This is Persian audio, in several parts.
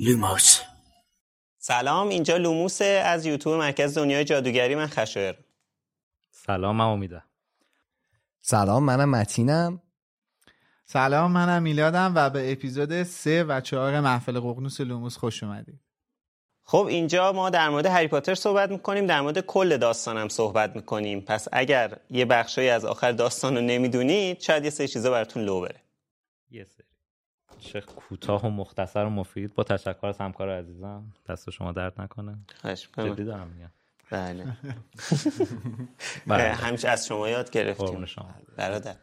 لوموس. سلام اینجا لوموس از یوتیوب مرکز دنیای جادوگری من خشایارم سلام من امیده سلام منم متینم. سلام منم میلادم و به اپیزود سه و چهار محفل ققنوس لوموس خوش اومدید. خب اینجا ما در مورد هری پاتر صحبت می‌کنیم در مورد کل داستانم صحبت می‌کنیم. پس اگر یه بخشی از آخر داستان رو نمی‌دونید شاید یه سری چیزا براتون لو بره. چه کوتاه و مختصر و مفید. با تشکر از همکار عزیزم. دست شما درد نکنه. جدی دارم میگم. بله. بله. همیشه از شما یاد گرفتیم. برادر.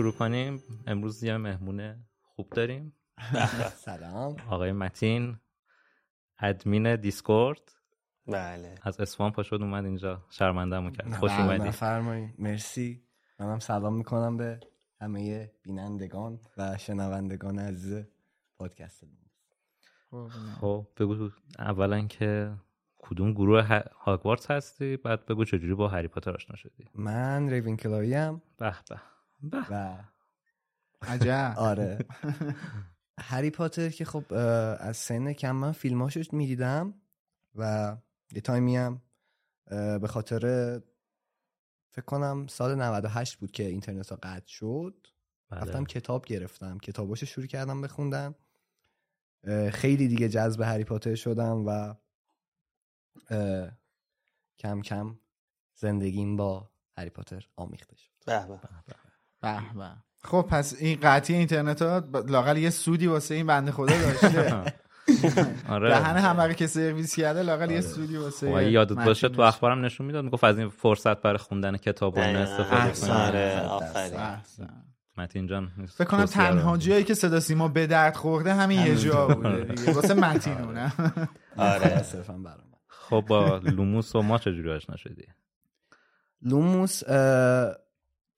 شروع کنیم. امروز یه مهمون خوب داریم. سلام. آقای متین ادمین دیسکورد. بله. از اسفان پا شد اومد اینجا. شرمنده‌مون کرد. خوش بله، اومدی. بفرمایید. مرسی. منم سلام می‌کنم به همه بینندگان و شنوندگان عزیز پادکست خب بگو اولا که کدوم گروه هاگوارتس هستی؟ بعد بگو چجوری با هری پاتر آشنا شدی؟ من ریوینکلایی ام. به به به. و عجب. آره. هری پاتر که خب از سن کم من فیلماشو می‌دیدم و یه تایمی هم به خاطر فکر کنم سال 98 بود که اینترنت ها قطع شد. بله. رفتم کتاب گرفتم. کتاباشو شروع کردم بخوندم. خیلی دیگه جذب هری پاتر شدم و کم کم زندگیم با هری پاتر آمیخته شد. به. به خب پس این قطعی اینترنت ها لاقل یه سودی واسه این بنده خدا داشته. آره. دهن همه رو که سرویس کرده لاقل یه سودی واسه خب اگه یادت متین باشه تو. اخبارم نشون می‌داد می‌گفت از این فرصت برای خوندن کتاب و. استفاده احسن. کنی آره. متین جان فکر کنم تنها جایی که صدا سیما به درد خورده همین یه جا بوده دیگه. واسه متینونه آره. صرفا برام. خب با لوموس و ما چجوری آشنا شدی؟ لوموس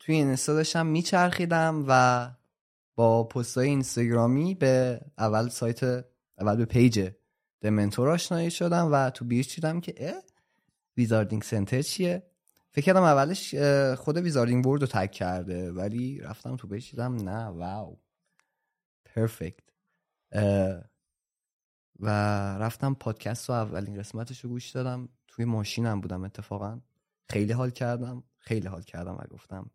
توی اینستا داشتم میچرخیدم و با پستای اینستاگرامی به اول سایت اول به page دمنتور آشنایی شدم و تو bio ش دیدم که اه Wizarding Center چیه؟ فکر کردم اولش خود Wizarding World رو tag کرده ولی رفتم تو page دیدم نه wow. Perfect. و رفتم پادکست رو اولین قسمتش رو گوش دادم. توی ماشینم بودم اتفاقا. خیلی حال کردم. خیلی حال کردم و گفتم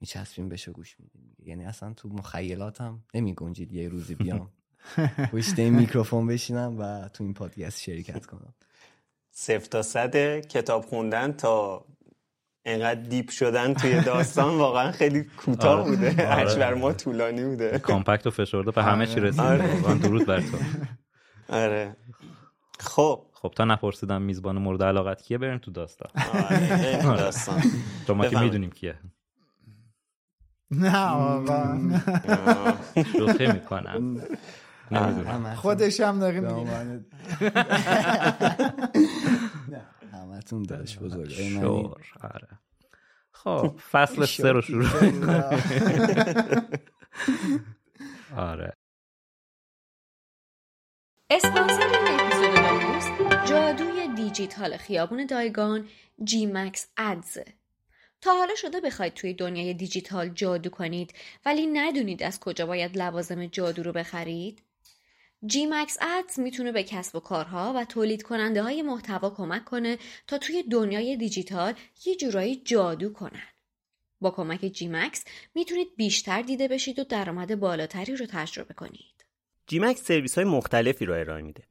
میچسبیم بشه گوش میدیم یعنی اصلا تو مخیلاتم نمی گنجید یه روزی بیام پشت این میکروفون بشینم و تو این پادکست شرکت کنم. صفر تا صد کتاب خوندن تا انقدر deep شدن توی داستان واقعا خیلی کوتاه آره. بوده. آره. هرچی بر ما طولانی بوده. compact و فشرده به همه چی رسید آره. واقعا درود بر تو. آره. خب. خب تا نپرسیدم میزبان مورد علاقت کیه؟ بریم تو داستان. آره، تو داستان. شما که. می‌دونیم کیه. نه آقا شوخی می‌کنم. نمی‌دونم. خودش هم داره میگه. نه، همتون داشت بزرگ. شور آره. خب فصل سه رو شروع آره. اسپانسر این اپیزود جادوی دیجیتال خیابون دایگان جی مکس ادز تا حالا شده بخواید توی دنیای دیجیتال جادو کنید ولی ندونید از کجا باید لوازم جادو رو بخرید؟ جی مکس ادز می‌تونه به کسب و کارها و تولید کننده های محتوا کمک کنه تا توی دنیای دیجیتال یه جورایی جادو کنن. با کمک جی مکس می‌تونید بیشتر دیده بشید و درآمد بالاتری رو تجربه کنید. جیمکس سرویس های مختلفی رو ارائه میده.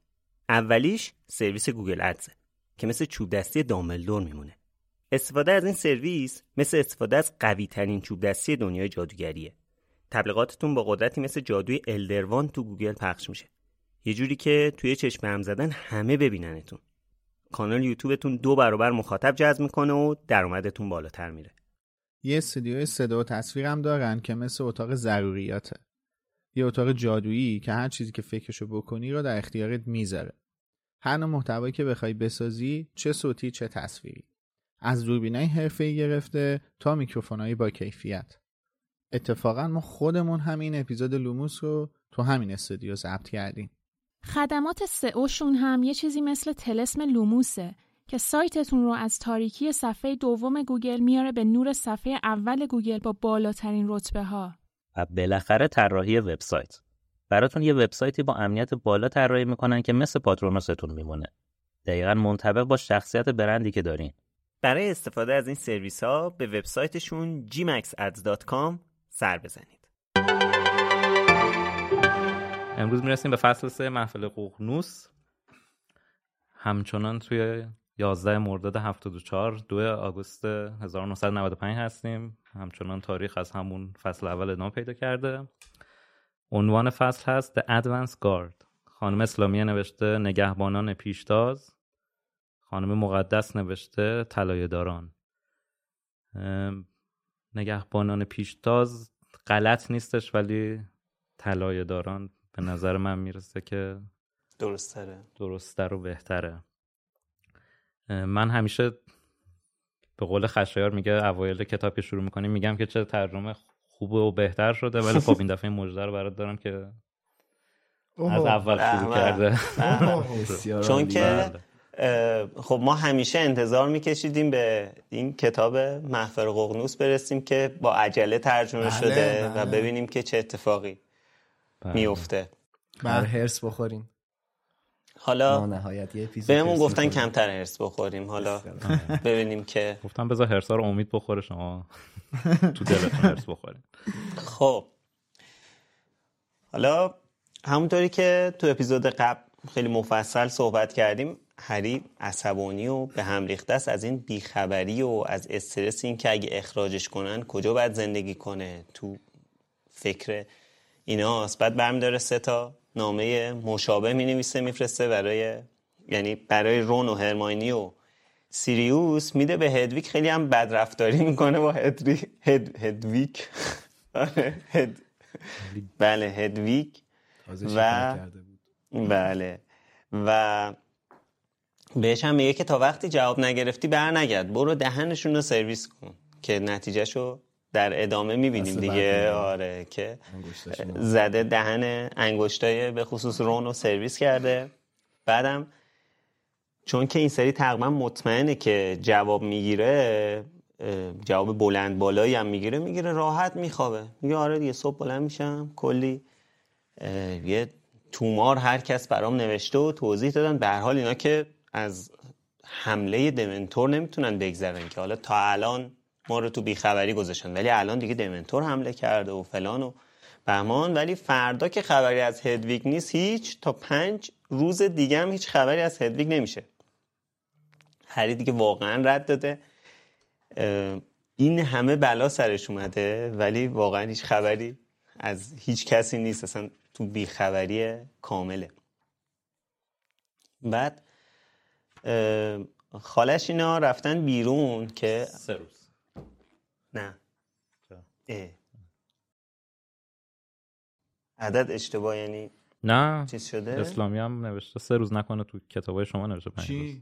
اولیش سرویس Google Ads ه که مثل چوب دستی دامبلدور میمونه. استفاده از این سرویس مثل استفاده از قوی ترین چوب دستی دنیای جادوگریه. تبلیغاتتون با قدرتی مثل جادوی elder wand تو گوگل پخش میشه. یه جوری که توی چشم هم زدن همه ببیننتون. کانال یوتیوبتون دو برابر مخاطب جذب می‌کنه و درآمدتون بالاتر میره. یه استودیوی صدا و تصویر هم دارن که مثل اتاق ضروریاته یه اتاق جادویی که هر چیزی که فکرشو بکنی رو در اختیارت می‌ذاره هر نوع محتوایی که بخوای بسازی چه صوتی چه تصویری از دوربینای حرفه‌ای گرفته تا میکروفونایی با کیفیت. اتفاقا ما خودمون همین اپیزود لوموس رو تو همین استودیو ضبط کردیم. خدمات سئوشون هم یه چیزی مثل طلسم لوموسه که سایتتون رو از تاریکی صفحه دوم گوگل میاره به نور صفحه اول گوگل با بالاترین رتبه ها. و بالاخره طراحی وبسایت. براتون یه وبسایتی با امنیت بالا طراحی می‌کنن که مثل پاترونوستون میمونه. دقیقا منطبق با شخصیت برندی که دارین. برای استفاده از این سرویس ها به وبسایتشون gmaxads.com سر بزنید. امروز می‌رسیم به فصل سه محفل ققنوس. همچنان توی 11 مرداد 74 2 آگوست 1995 هستیم. همچنان تاریخ از همون فصل اول ادامه پیدا کرده. عنوان فصل هست The Advance Guard. خانم اسلامیه نوشته نگهبانان پیشتاز. خانم مقدس نوشته طلایه داران نگهبانان پیشتاز غلط نیستش ولی طلایه داران به نظر من می‌رسه که درستره درستتر و بهتره. من همیشه به قول خشایار میگه اوایل کتاب که شروع می‌کنیم میگم که چه ترجمه خوبه و بهتر شده ولی خب این دفعه مژده رو برات دارم که از اول شروع کرده. چون که خب ما همیشه انتظار میکشیدیم به این کتاب محفر ققنوس برسیم که با عجله ترجمه بله، شده بله. و ببینیم که چه اتفاقی میفته بر هرس بخوریم. حالا نهایت یه بهمون گفتن. کمتر هرس بخوریم. حالا ببینیم که گفتم بذار هرسا رو امید بخوره شما تو دلتون هرس بخورین. خب. حالا همونطوری که تو اپیزود قبل خیلی مفصل صحبت کردیم هری عصبانی و به هم ریخته است از این بیخبری و از استرس این که اگه اخراجش کنن کجا باید زندگی کنه؟ تو فکر ایناست. بعد برمی داره سه تا نامه مشابه می نویسه میفرسته برای یعنی برای رون و هرماینی و سیریوس میده به هدویک. خیلی هم بدرفتاری می‌کنه با هدری هد هدویک. آره، هد بله هدویک. و. بله. و بهش هم میگه که تا وقتی جواب نگرفتی بر نگرد. برو دهنشون رو سرویس کن که نتیجهشو در ادامه می‌بینیم دیگه. آره که. زده دهن انگشتای به خصوص رون رو سرویس کرده. بعدم چون که این سری تقریبا مطمئنه که جواب می‌گیره جواب بلند بالایی هم می‌گیره می‌گیره راحت میخوابه. میگه آره دیگه صبح بلند میشم کلی یه تومار هر کس برام نوشته و توضیح دادن. به هر حال اینا که از حمله دمنتور نمی‌تونن بگذرن که. حالا تا الان ما رو تو بیخبری گذاشتن ولی الان دیگه دمنتور حمله کرده و فلان و بهمان. ولی فردا که خبری از هدویگ نیست هیچ تا پنج روز دیگه هم هیچ خبری از هدویگ نمیشه. هری دیگه واقعا رد داده. این همه بلا سرش اومده ولی واقعا هیچ خبری از هیچ کسی نیست. اصلا تو بیخبری کامله. بعد خالش اینا رفتن بیرون که سه روز. نه. اه. عدد اشتباه یعنی نه. چیز شده؟ اسلامی هم نوشته سه روز نکنه تو کتابای شما نوشته پنج چی؟ روز.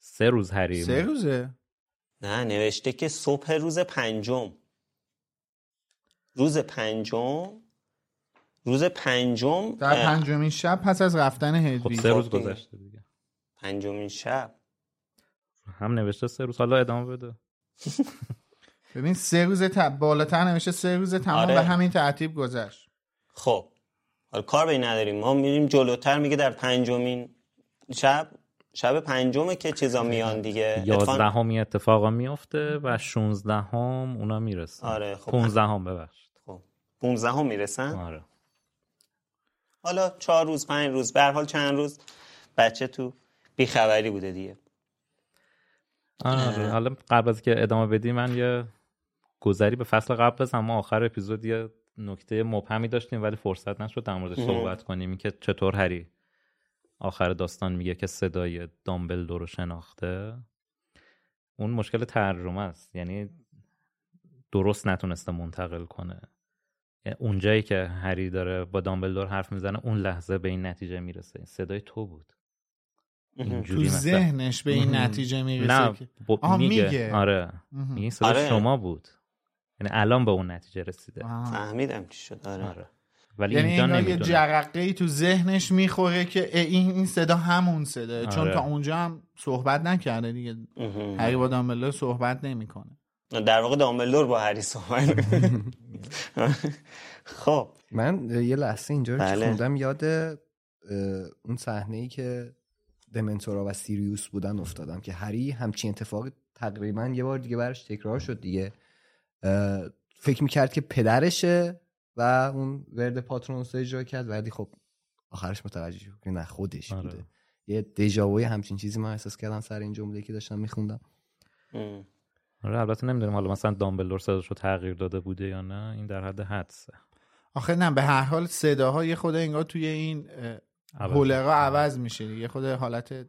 سه روز هری سه روزه؟ نه نوشته که صبح روز پنجم. روز پنجم؟ روز پنجم در پنجمین شب پس از رفتن هدویگ خب سه روز گذشته دیگه. پنجمین شب. هم نوشته سه روز. حالا ادامه بده. ببین سه روز ت... بالاتر نوشته سه روز تمام آره. به همین ترتیب گذشت. خب. حالا کار به نداریم. ما میریم جلوتر میگه در پنجمین شب. شب پنجمه که چیزا میان دیگه. یازدهمی اتفاقا میفته و شونزدهم اونا می‌رسن. آره خب. پونزدهم ببخشید. خب. 15 هم می‌رسن؟ آره. حالا چهار روز پنج روز به هر حال چند روز؟ بچه تو بیخبری بوده دیگه. آره حالا قبل از که ادامه بدی من یه گذری به فصل قبل بزنم. ما آخر اپیزود یه نکته مبهمی داشتیم ولی فرصت نشد در موردش صحبت کنیم. که چطور هری آخر داستان میگه که صدای دامبلدور رو شناخته. اون مشکل ترجمه است. یعنی درست نتونسته منتقل کنه. اونجایی که هری داره با دامبلدور حرف می‌زنه اون لحظه به این نتیجه می‌رسه. صدای تو بود. تو ذهنش به این نتیجه می‌رسه نه که ب... آها میگه. میگه آره میگه این آره. شما بود یعنی الان به اون نتیجه رسیده آه. فهمیدم چی شد آره, آره. ولی یعنی اینجا اینا یه جرقه ای تو ذهنش می‌خوره که این این صدا همون صدا چون آره. تا اونجا هم صحبت نکرده دیگه. هری با دامبلدور صحبت نمی‌کنه در واقع دامبلدور با هری صحبت خب من یه لحظه اینجا رو بله. خوندم یاد اون صحنه ای که دمنتورا و سیریوس بودن افتادم که هری همچین اتفاقی تقریبا یه بار دیگه برش تکرار شد دیگه فکر می‌کرد که پدرشه و اون ورد پاترونوس رو اجرا کرد ولی خب آخرش متوجه شد که نه خودش آره. بوده یه دژاوی همچین چیزی من احساس کردم سر این جمله که داشتم میخوندم ام. آره البته نمی‌دونم حالا مثلا دامبلدور صداش رو تغییر داده بوده یا نه این در حد حدسه آخه نه به هر حال صداها یه خود انگار توی این اه، عوض میشه یه خود حالت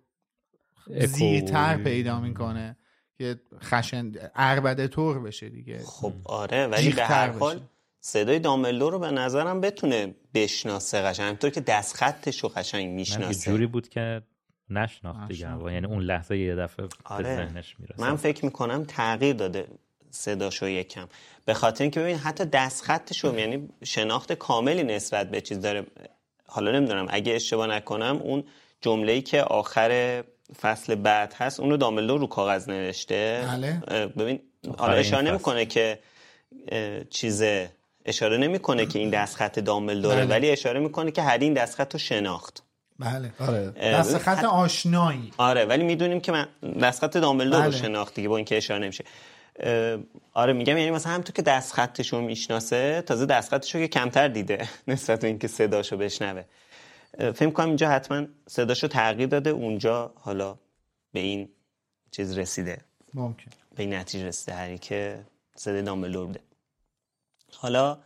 زیرتر پیدا می‌کنه که خشن عربده طور بشه دیگه. خب آره ولی به هر. حال صدای دامبلدور رو به نظرم بتونه بشناسه قشنگ. همینطور که دست خطش رو قشنگ می‌شناسه. جوری بود که نشناخت دیگه. یعنی اون لحظه یه دفعه آره. به ذهنش می‌رسه. من فکر می‌کنم تغییر داده صداشو یکم. به خاطر اینکه ببین حتی دست خطشو یعنی شناخت کاملی نسبت به چیز داره. حالا نمی‌دونم اگه اشتباه نکنم اون جمله‌ای که آخر فصل بعد هست اون رو دامبلدور رو کاغذ نوشته بله. ببین حالا اشاره. نمی‌کنه که اه، چیزه اشاره نمی‌کنه که این دستخط دامبلدوره بله. ولی اشاره می‌کنه که هر این دستخط رو شناخت بله آره اه، دست خط حتی- آشنایی آره ولی می‌دونیم که من دستخط دامبلدور رو بله. شناخت دیگه با اینکه اشاره نمیشه آره میگم یعنی مثلا همونطور که دستخطش رو می‌شناسه تازه دستخطش رو که کمتر دیده نسبت به اینکه صداشو بشنوه. فکر کنم اینجا حتما صداشو تغییر داده اونجا حالا به این چیز رسیده. ممکن. به این نتیجه رسیده هری که صدای دامبلدور بوده. حالا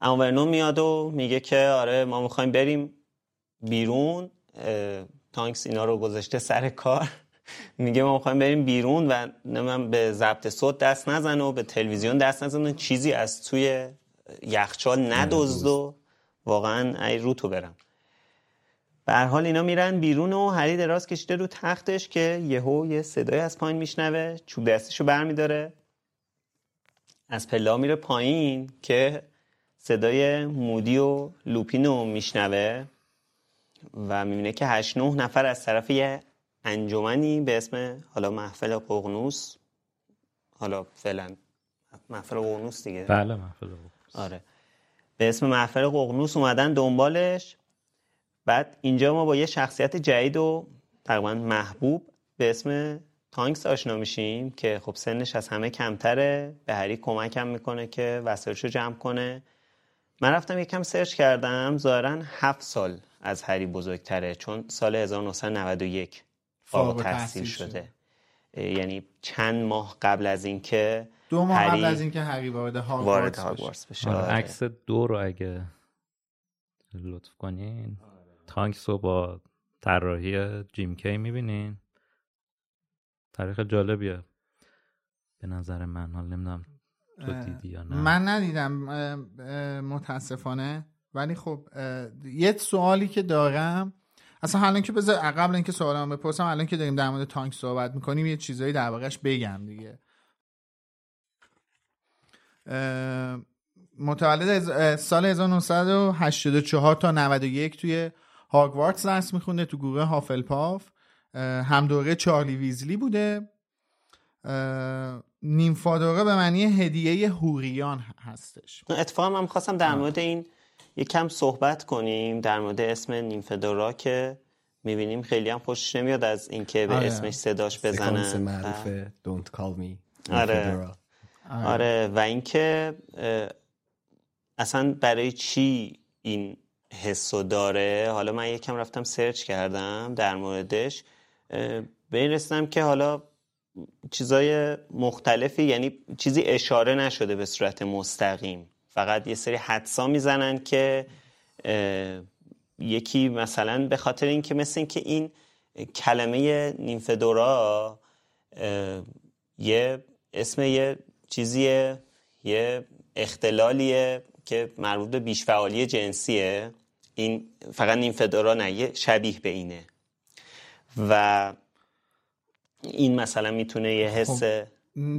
اما ورنون میاد و میگه که آره ما می‌خوایم بریم بیرون تانکس اینا رو گذاشته سر کار. میگه ما می‌خوایم بریم بیرون و نمیم به ضبط صوت دست نزن و به تلویزیون دست نزن و چیزی از توی یخچال ندزد و واقعا ای رو تو برم. به حال اینا میرن بیرون و هری دراز کشیده رو تختش که یهو یه صدای از پایین میشنوه چوب دستشو برمیداره. از پلا میره پایین که صدای مودی و لوپینو میشنوه و می‌بینه که هشت نه نفر از طرف یه انجمنی به اسم حالا محفل ققنوس. حالا فعلا محفل ققنوس دیگه. بله محفل بود آره. به اسم محفل ققنوس اومدن دنبالش. بعد اینجا ما با یه شخصیت جدید و تقریبا محبوب به اسم تانکس آشنا میشیم که خب سنش از همه کمتره. به هری کمکم می‌کنه که وسایلشو جمع کنه. من رفتم یکم سرچ کردم. ظاهرا هفت سال از هری بزرگتره چون سال 1991 فارغ تحصیل شده. یعنی چند ماه قبل از اینکه دو ماه قبل از اینکه هری وارد هاگوارتس هاگوارتس بشه. آره، آره. عکس دو رو اگه لطف کنین. تانکس رو با طراحی جیم کی می‌بینین. تاریخ جالبیه. به نظر من. حال نمی‌دونم تو دیدی یا نه. من ندیدم. متاسفانه. ولی خب یه سوالی که دارم اصلا حالا که بذار قبل اینکه سوالم بپرسم الان که داریم در مورد تانک صحبت می‌کنیم یه چیزایی در واقعش بگم دیگه. متولد سال 1984 تا 91 توی هاگوارتس درس میخونده تو گروه هافلپاف. هم دوره چارلی ویزلی بوده. نیمفادوره به معنی هدیه هوریان هستش. اتفاقا من خواستم در مورد این یکم صحبت کنیم در مورد اسم نیمفدورا که می‌بینیم خیلی هم خوشش نمیاد از اینکه به آره. اسمش صداش سکانس بزنن. معروف Don't call me آره. Fedora. آره. و اینکه اصلا برای چی این حسو داره؟ حالا من یکم رفتم سرچ کردم در موردش. به این رسیدم که حالا چیزای مختلفی یعنی چیزی اشاره نشده به صورت مستقیم. فقط یه سری حدسا می‌زنن که یکی مثلا به خاطر اینکه مثل اینکه این کلمه نیمفدورا یه اسم یه چیزیه یه اختلالیه که مربوط به بیشفعالی جنسیه. این فقط نیمفدورا نه یه شبیه به اینه. و این مثلا می‌تونه یه حس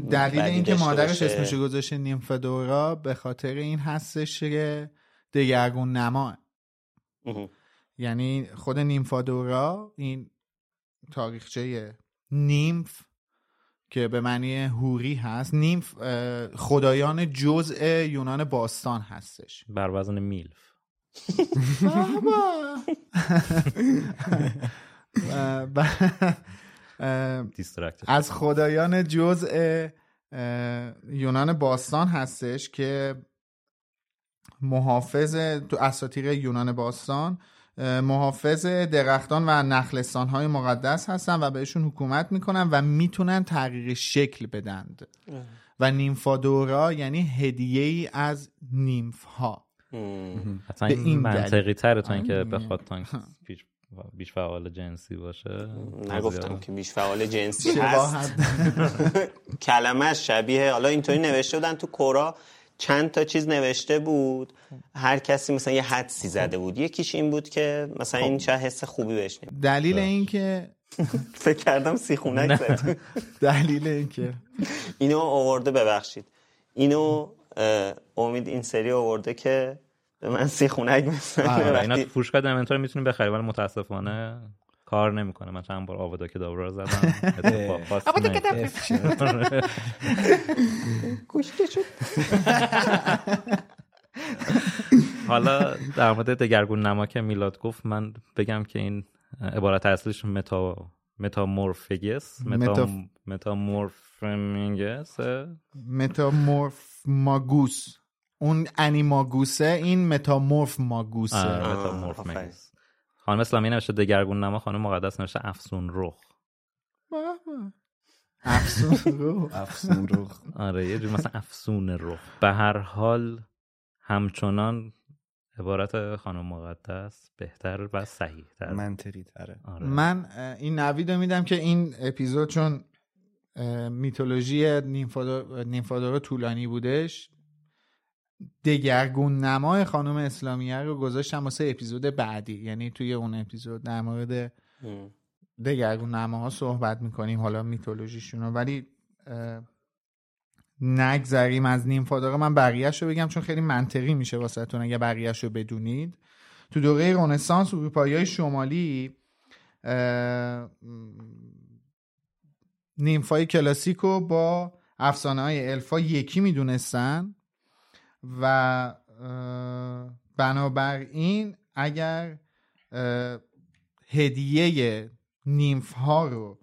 دلیل اینکه مادرش باشه. اسمش گذاشته نیمفدورا به خاطر این هستش که دگرگون نما. یعنی خود نیمفادورا این تاریخچه نیمف که به معنی هوری هست نیمف خدایان جزء یونان باستان هستش بر وزن میلف از خدایان جزء یونان باستان هستش که محافظ تو اساطیر یونان باستان محافظ درختان و نخلستان های مقدس هستن و بهشون حکومت می‌کنن و می‌تونن تغییر شکل بدند. و نیمفادورا یعنی هدیه ای از نیمف ها اصلا به این منطقی. تره تا اینکه آره. بخواد تانک بیش بیش فعال جنسی باشه. نگفتم که بیش فعال جنسی هست. کلمش شبیه حالا اینطوری نوشته بودن تو کورا چند تا چیز نوشته بود. هر کسی مثلا یه حدسی زده بود. یکیش این بود که مثلا این شاید حس خوبی بهش. دلیل این که فکر کردم سیخونک زد دلیل این که اینو آورده ببخشید. اینو امید این سری آورده که به من سیخونک مثلا آره، اینا فروشگاه دمنتور می‌تونی بخری ولی متاسفانه کار نمی‌کنه. من چند بار آوادا که رو زدم نیفتاد. کشته شد. حالا در مورد دگرگون نما که میلاد گفت من بگم که این عبارت اصلیش متا متامورفگس متا متاف- متامورفمینگس. متامورف ماگوس اون انیماگوسه این متامورف ماگوسه. آره، متامورفمینگس خانم اسلامی نوشته دگرگون نما خانم مقدس نوشته افسون رخ. افسون رو افسون رخ. آره یه جور مثلا افسون رخ. به هر حال همچنان عبارت خانم مقدس بهتر و صحیح تر منطقی تره آره. من این نوید رو میدم که این اپیزود چون میتولوژی نیمفادور- نیمفادورا طولانی بودش دگرگون نمای خانم اسلامیه رو گذاشتم واسه اپیزود بعدی. یعنی توی اون اپیزود در مورد دگرگون نماها صحبت می‌کنیم حالا میتولوژیشون رو. ولی نگذریم از نیمفادورا من بقیهش رو بگم چون خیلی منطقی میشه واسه تون اگه بقیهش رو بدونید. تو دوره رنسانس اروپایی های شمالی نیمفای کلاسیک رو با افسانه های الفا یکی می‌دونستن. و بنابراین اگر هدیه نیمف ها رو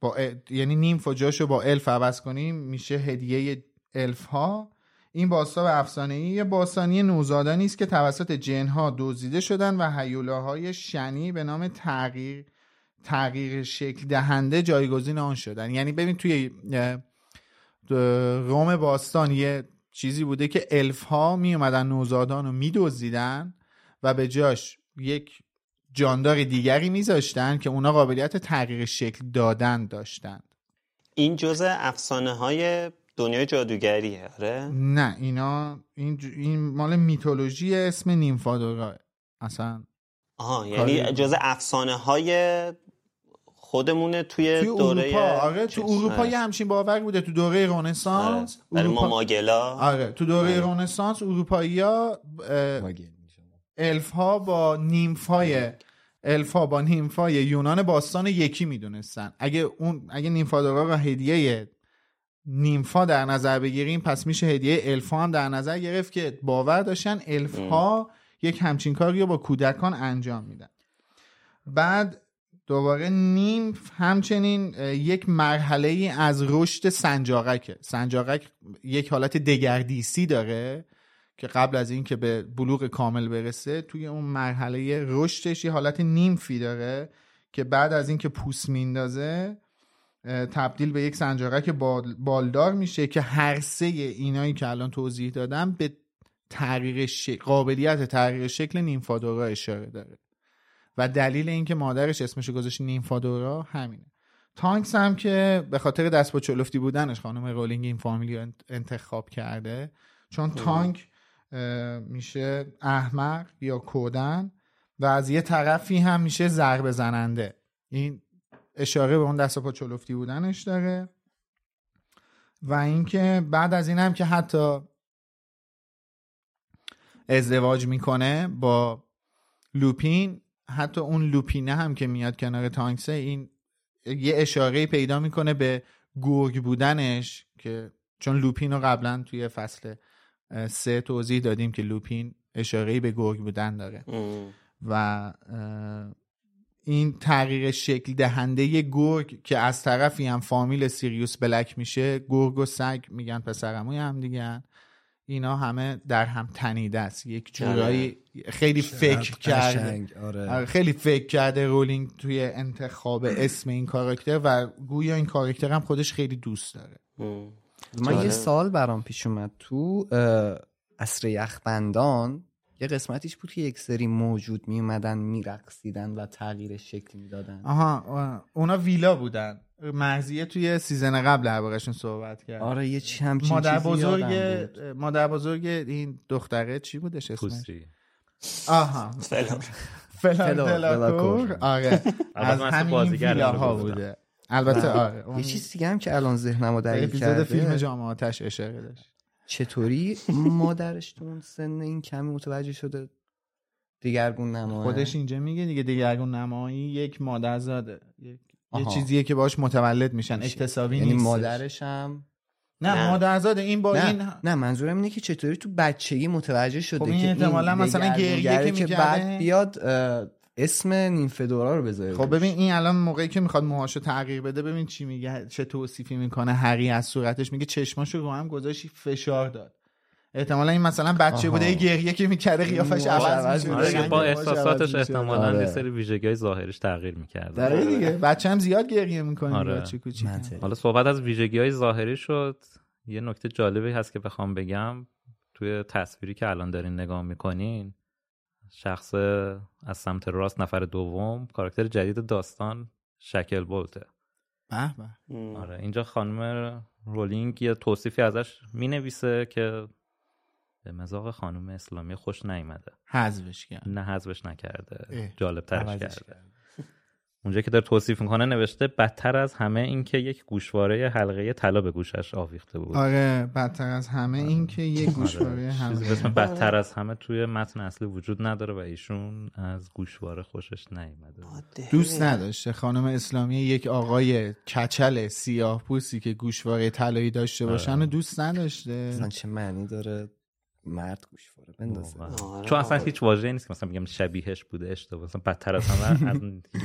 با یعنی نیمف و جاشو با الف عوض کنیم میشه هدیه الف ها این باستاب افسانه ای باستانی نوزادانی است که توسط جنها دزدیده شدن و هیولاهای شنی به نام تغییر تغییر شکل دهنده جایگزین آن شدن. یعنی ببین توی روم باستان یه چیزی بوده که الف ها می اومدن نوزادان رو می دزدیدن و به جاش یک جاندار دیگری میذاشتن که اونا قابلیت تغییر شکل دادن داشتن. این جزء افسانه های دنیای جادوگریه آره؟ نه اینا این, این مال میتولوژی اسم نیمفادورا اصلا. آها یعنی جزء افسانه های خودمونه توی, توی دوره اروپا آره تو اروپا یه همچین باور بوده تو دوره رنسانس آره. اروپا... ماگلا. آره تو دوره آره. رنسانس اروپایی‌ها الف ها با نیمف های الف ها با نیمف های یونان باستان یکی می‌دونستن. اگه اون اگه نیمفادورا را هدیه نیمفا در نظر بگیریم پس میشه هدیه الف هم در نظر گرفت که باور داشتن الف ها یک همچین کاری رو با کودکان انجام میدن. بعد دوباره نیمف همچنین یک مرحله ای از رشد سنجاقکه. سنجاقک یک حالت دگردیسی داره که قبل از اینکه به بلوغ کامل برسه توی اون مرحله رشدش یه حالت نیمفی داره که بعد از اینکه پوست میندازه تبدیل به یک سنجاقک بالدار میشه که هر سه اینایی که الان توضیح دادم به تغییر قابلیت تغییر شکل نیمفادورا اشاره داره. و دلیل اینکه مادرش اسمش گذاشت نیمفادورا همینه. تانکس هم که به خاطر دست با چلفتی بودنش خانم رولینگ این فامیلی انتخاب کرده چون تانک میشه احمق یا کودن و از یه طرفی هم میشه ضربه زننده. این اشاره به اون دست پا چلفتی بودنش داره. و اینکه بعد از این هم که حتی ازدواج می‌کنه با لوپین حتی اون لوپینه هم که میاد کنار تانکسه این یه اشاره پیدا می‌کنه به گرگ بودنش که چون لوپین رو قبلا توی فصل سه توضیح دادیم که لوپین اشاره به گرگ بودن داره. و این تغییر شکل دهنده گرگ که از طرفی هم فامیل سیریوس بلک میشه گرگ و سگ میگن پسرموی هم دیگن اینا همه در هم تنیده است. یک جورایی خیلی فکر کرده. آره. خیلی فکر کرده رولینگ توی انتخاب اسم این کاراکتر و گویا این کاراکتر هم خودش خیلی دوست داره. من یه سوال برام پیش اومد تو عصر یخبندان. یه قسمتیش بود که یک سری موجود می اومدن میرقصیدن و تغییر شکل می‌دادن. آها اونا ویلا بودن. مرزیه توی season قبل دربارشون صحبت کرد. آره یه چی همچین مادر بزرگ مادر بزرگ این دختره چی بودش اسمش؟ آها. فلان. فلان آره. از همین ویلاها بوده. البته آره یه چیز دیگه هم که الان ذهنمو درگیر کرده. فیلم جامعه آتش اشاره داشت. چطوری؟ مادرش تو اون سن این کمی متوجه شده دیگرگون نمایی خودش اینجا میگه دیگه دیگرگون نمایی یک مادر زاده. یک... یه چیزیه که باش متولد میشن. اکتسابی یعنی نیستش. مادرش هم نه, نه. مادر زاده این با نه. این نه منظورم اینه که چطوری تو بچگی متوجه شده خب این که احتمالاً مثلا گریه که که بعد بیاد اسم نیمفدورا رو بذاره خب ببین این الان موقعی که می‌خواد موهاشو تغییر بده ببین چی میگه چه توصیفی می‌کنه هری از صورتش میگه چشماشو رو هم گذاشتی فشار داد. احتمالا این مثلا بچه بوده یه گریه که می‌کرده قیافش عوض میشه با احساساتش احتمالا یه سری ویژگی ظاهریش تغییر می‌کرده داره دیگه بچه هم زیاد گریه می‌کنه آره. بچه کوچیک. حالا صحبت از ویژگی های ظاهری شد. یه نکته جالبی هست که بخوام بگم. توی تصویری که الان دارین نگاه می‌کنین شخص از سمت راست نفر دوم کاراکتر جدید داستان شکل بولته. به آره اینجا خانم رولینگ یه توصیفی ازش می‌نویسه که به مزاق خانم اسلامی خوش نیامده حذفش کرد. نه حذفش نکرده. جالب ترش کرده. اونجا که داره توصیف می‌کنه نوشته بدتر از همه این که یک گوشواره حلقه طلا به گوشش آویخته بود. آره بدتر از همه این که یک گوشواره حلقه. بدتر از همه توی متن اصلی وجود نداره و ایشون از گوشواره خوشش نیامده دوست نداشته خانم اسلامی یک آقای کچل سیاه پوستی که گوشواره طلایی داشته باشن و دوست نداشته. چه معنی داره؟ مرد گوشواره بندازه. آره چون اصلا. هیچ واژه‌ای نیست که مثلا میگم شبیهش بوده اشتباه مثلا بدتر از همه از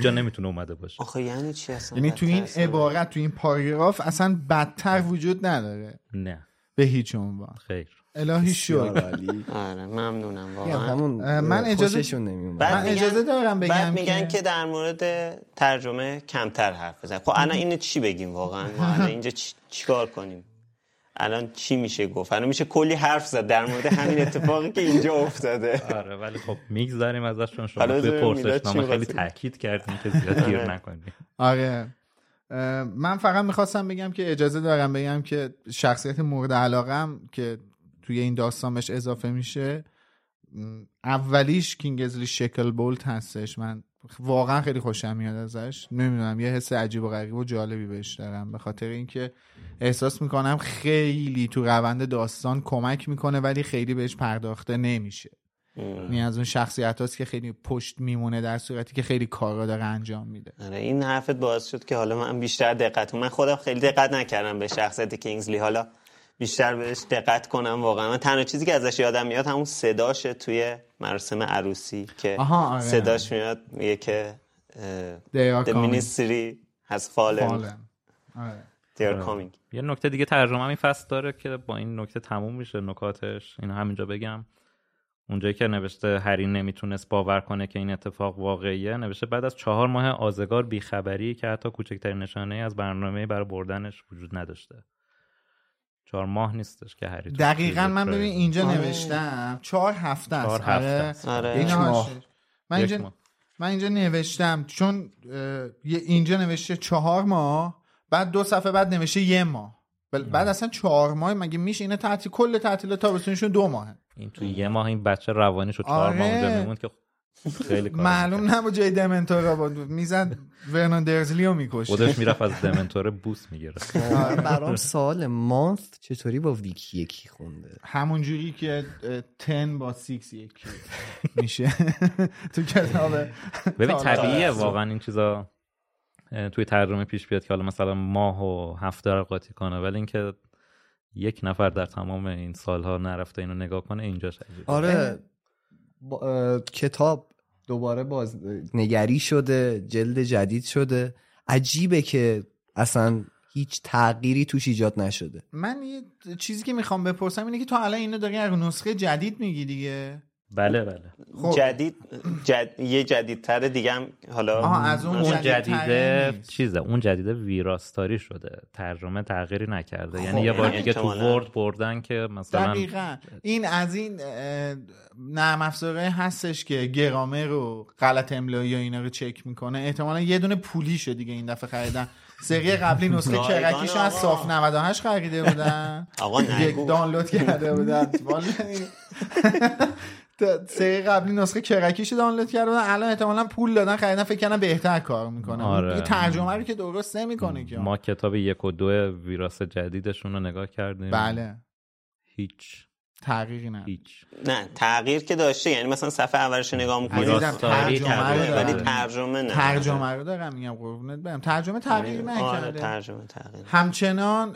جا نمی‌تونه اومده باشه. آخه یعنی چی اصلا یعنی تو این؟ عبارت تو این پاراگراف اصلا بدتر وجود نداره. نه. به هیچ عنوان. خیر. الهی شکر عالی. آره ممنونم واقعا. من اجازه- من اجازه دارم بگم بعد میگن که- در مورد ترجمه کمتر حرف بزن خب الان اینو چی بگیم واقعا؟ ما الان اینجا چی- چیکار کنیم؟ الان چی میشه گفت؟ الان میشه کلی حرف زد در مورد همین اتفاقی که اینجا افتاده. آره ولی خب می‌گذاریم ازش چون شما حالا توی پرسشنامه خیلی؟ تاکید کردیم که زیاد گیر آره. نکنیم آره. اه، من فقط می‌خواستم بگم که اجازه دارم بگم که شخصیت مورد علاقم که توی این داستان بهش اضافه میشه اولیش کینگزلی شکل بولت هستش. من واقعا خیلی خوشم میاد ازش. نمی‌دونم یه حس عجیب و غریب و جالبی بهش دارم. به خاطر اینکه احساس می‌کنم خیلی تو روند داستان کمک می‌کنه ولی خیلی بهش پرداخته نمیشه. این از اون شخصیت هاست که خیلی پشت میمونه در صورتی که خیلی کارا داره انجام میده. آره این حرفت باعث شد که حالا من بیشتر دقت. من خودم خیلی دقت نکردم به شخصیت کینگزلی. حالا بیشتر بهش دقت کنم واقعا من تنها چیزی که ازش یادم میاد همون صداشه توی مراسم عروسی که آها، آره. صداش میاد میگه که They are The coming. ministry has fallen فالن. آره. They are آره. coming یه نکته دیگه ترجمه این فصل داره که با این نکته تموم میشه نکاتش اینو همینجا بگم اونجایی که نوشته هری نمی‌تونست باور کنه که این اتفاق واقعیه نوشته بعد از چهار ماه آزگار بیخبری که حتی کوچکترین نشانه از برنامه برای بردنش وجود نداشته چهار ماه نیستش که هری دقیقا من ببین اینجا آره. نوشتم چهار هفته است چهار هفته آره. است. آره. یک ماه. من یک اینجا ماه. من اینجا نوشتم چون اینجا نوشته چهار ماه بعد دو صفحه بعد نوشته یه ماه بل- بعد اصلا چهار ماه مگه میشه اینا تعطیل کل تعطیل تابستونشون دو ماهه این تو یه ماه این بچه روانی شد چهار ماه آره. اونجا میموند که خیلی کار معلوم نبود جای دمنتورا بود می‌زد ورنان درزلی رو میکشت. خودش می‌رفت از دمنتور بوس می‌گیره آره، برام سوال مانث چطوری با ویکی یکی خونده؟ همون جوری که اه، تن با سیکس یکی میشه. تو کتاب ببین. طبیعیه واقعا این چیزا. توی ترجمه پیش بیاد که حالا مثلا ماه و هفته رو قاطی کنه ولی اینکه یک نفر در تمام این سالها نرفته اینو نگاه کنه اینجاش عجیبه. آره با- کتاب دوباره باز نگری شده جلد جدید شده. عجیبه که اصلا هیچ تغییری توش ایجاد نشده. من یه چیزی که می‌خوام بپرسم اینه که تو الان اینو داری نسخه جدید میگی دیگه. بله بله. خب. جدید جد... یه جدیدتر دیگه هم حالا آها از اون, اون جدیده. چیزه اون جدیده ویراستاری شده ترجمه تغییری نکرده. خب، یعنی یه بار دیگه تو. ورد بردن که مثلا دقیقا. این از این نرم افزاره هستش که گرامر و غلط املایی و اینا رو چک می‌کنه. احتمالا یه دونه پولی شد دیگه این دفعه خریدن. سری قبلی نسخه کرکیش از. صاف 98 خریده بودن. آقا یک دانلود کرده بودن. سری قبلی نسخه کرکیش دانلود کرده بودن الان احتمالا پول دادن خریدن فکر کنم بهتر کار می‌کنه. آره. این ترجمه رو که درست نمی‌کنه که. ما کتاب یک و دو ویراست جدیدشون رو نگاه کردیم. بله. هیچ. تغییری نه. هیچ. نه تغییر که داشته یعنی مثلا صفحه اولش نگاه می‌کنی. ترجمه ولی. ترجمه نه. ترجمه رو دارم میگم قربونت برم. ترجمه تغییر آره نکرده. ترجمه تغییر. همچنان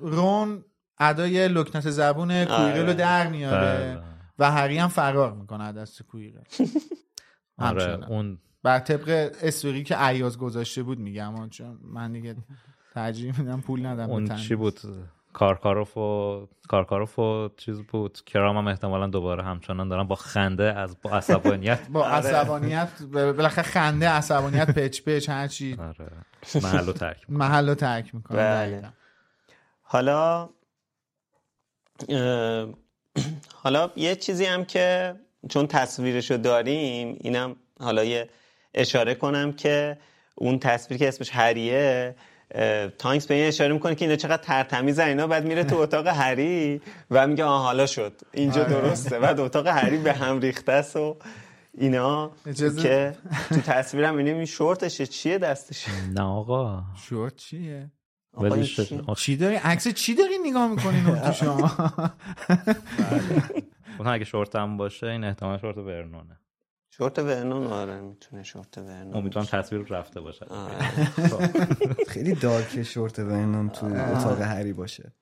رون ادای لکنت زبون کویرل رو آره. در میاره. بله. و هری هم فرار می‌کنه از دست کویرل آره. اون بر طبق استوری که عیاز گذاشته بود میگم چون من دیگه ترجیح میدم پول ندم اون. چی بود کارکاروف و کارکاروف و چیز بود کرام هم احتمالا دوباره همچنان دارن با خنده از با عصبانیت با آره. عصبانیت بالاخره خنده عصبانیت پچ پچ هرچی آره محل و ترک محل رو ترک می‌کنه بله. حالا حالا یه چیزی هم که چون تصویرشو داریم اینم حالا یه اشاره کنم که اون تصویر که اسمش هریه تانکس به این اشاره می‌کنه که اینا چقدر ترتمیزن اینا بعد میره تو اتاق هری و میگه آه حالا شد. اینجا آره. درسته. بعد اتاق هری به هم ریخته است و اینا اجازه- که تو تصویرم می‌بینیم این شورتشه. چیه دستش نه آقا. شورت چیه؟ آقا این ولی چیه؟ شد چی داری؟ عکس چی داری نگاه می‌کنی تو شما؟ اون اگه شورت هم باشه این احتمال شورت ورنونه. شورت ورنون؟ آره می‌تونه شورت ورنون امیدوارم تصویر رفته باشه. آره. خیلی دارک شورت ورنون تو اتاق هری باشه.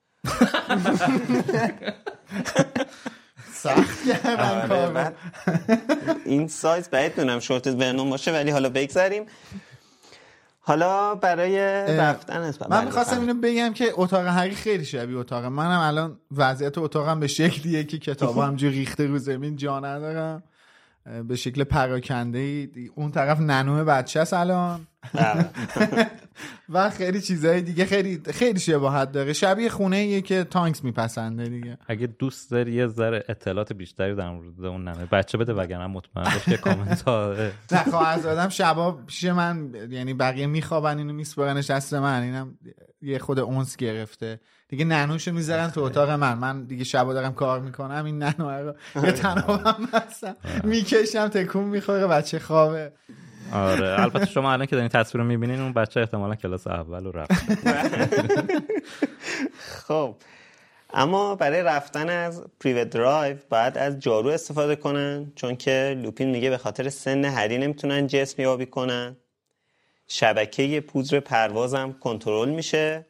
سخت کردن کار این سایز بعید دونم شورت ورنون باشه ولی حالا بگذاریم. حالا برای رفتن است من می‌خواستم اینو بگم که اتاق هری خیلی شبیه اتاق منم الان وضعیت اتاقم به شکلیه که کتاب همجور ریخته رو زمین جا ندارم. به شکل پراکنده ای. اون طرف ننوه بچه است الان و خیلی چیزهای دیگه خیلی خیلی شباهت داره. شبیه خونه ایه که تانکس میپسنده دیگه. اگه دوست داری یه ذره اطلاعات بیشتری در مورد اون نمه بچه بده وگرنه مطمئن باش که کامنت ها نه خواهد آدم شبا پیش من یعنی بقیه میخوابن اینو میسپرنش دست من. اینم یه خود اونس گرفته. دیگه ننوشو می‌ذارن تو اتاق من. من دیگه شبا دارم کار می‌کنم این ننو رو یه طنابم هستم می‌کشم تکون می‌خوره بچه خوابه. آره. البته شما الان که دارین تصویر رو می‌بینین اون بچه احتمالا کلاس اول رو رفت. خب. اما برای رفتن از پریوت درایو باید از جارو استفاده کنن چون که لوپین میگه به خاطر سن هری نمی‌تونن جسم یابی کنن. شبکه پودر پروازم کنترل میشه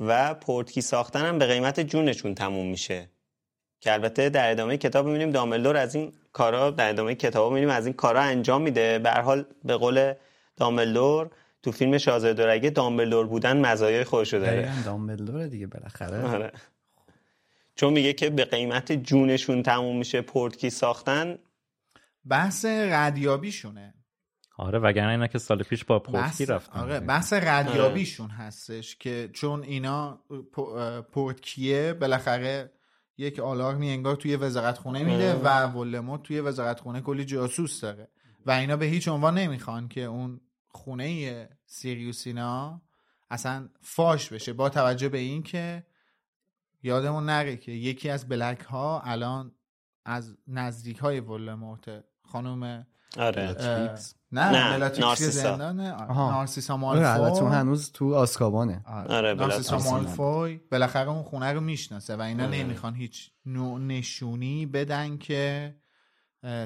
و portkey ساختن هم به قیمت جونشون تموم میشه. که البته در ادامه کتاب می‌بینیم دامبلدور از این کارا در ادامه کتاب می‌بینیم از این کارا انجام میده. به حال به قول دامبلدور تو فیلم شاهزاده دورگه دامبلدور بودن مزایای خودشو داره. دامبلدور دیگه بالاخره. آره. چون میگه که به قیمت جونشون تموم میشه پورتکی ساختن. بحث ردیابیشونه. آره وگرنه اینا که سال پیش با پورتکی رفتن. آره بحث ردیابیشون هستش که چون اینا پورتکیه بالاخره یک آلارمی انگار توی وزارت خونه میده و ولموت توی وزارت خونه کلی جاسوس داره. و اینا به هیچ عنوان نمی‌خوان که اون خونه سیریوسینا اصلا فاش بشه. با توجه به این که یادمون نره که یکی از بلک ها الان از نزدیک های ولموت خانم آره. نه, نه. نارسیسا. نارسیسا مالفوی. البته هنوز تو آسکابانه. آره نارسیسا مالفوی. بالاخره اون خونه رو می‌شناسه و اینا نمی‌خوان هیچ نوع نشونی بدن که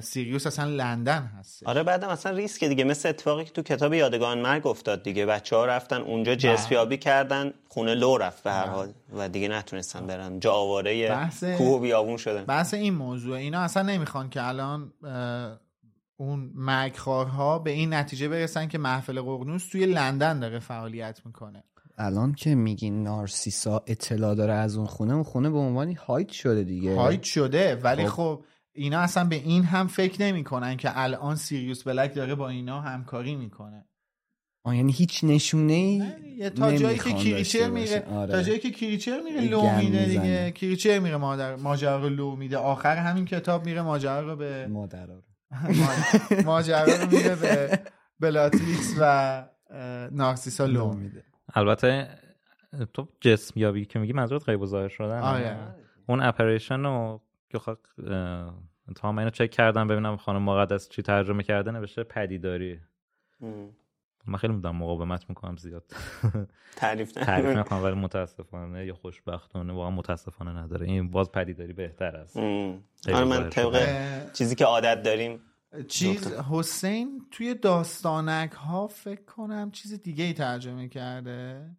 سیریوس اصلا لندن هست آره بعدم اصلا ریسک دیگه. مثل اتفاقی که تو کتاب یادگان مرگ افتاد دیگه. بچه ها رفتن اونجا جسفیابی کردن خونه لو رفت به هر حال و دیگه نتونستن برن. جا آواره کوه و بیابون شدن. بحث این موضوع اینا اصلا نمی‌خوان که الان اون مگخارها به این نتیجه برسن که محفل قرنوس توی لندن داره فعالیت می‌کنه. الان که میگین نارسیسا اطلاع داره از اون خونه اون خونه به عنوانی hide شده دیگه. hide شده ولی خب, خب اینا اصلا به این هم فکر نمی‌کنن که الان سیریوس بلک داره با اینا همکاری می‌کنه. آه یعنی هیچ نشونه ای تا جایی که کریچر میره آره. تا جایی که کریچر میره لو میده دیگه. کریچر میره مادر ماجرا رو لو میده. آخر همین کتاب میره ماجرا رو به مادر رو. ماجرا رو میده به بلاتریکس و نارسیسا لو میده. البته تو جسم یابی که میگی منظورت غیب ظاهر شدن آره. اون Apparition رو که خب تا من اینو چک کردم ببینم خانم مقدس چی ترجمه کرده نوشته پدیداری. من خیلی می‌دونم مقاومت می‌کنم زیاد. تعریف تعریف نکنم ولی متاسفانه یا خوشبختانه واقعا متاسفانه نداره. این باز پدیداری بهتر است. آره من طبق چیزی که عادت داریم چیز حسین توی داستانک ها فکر کنم چیز دیگه ای ترجمه کرده.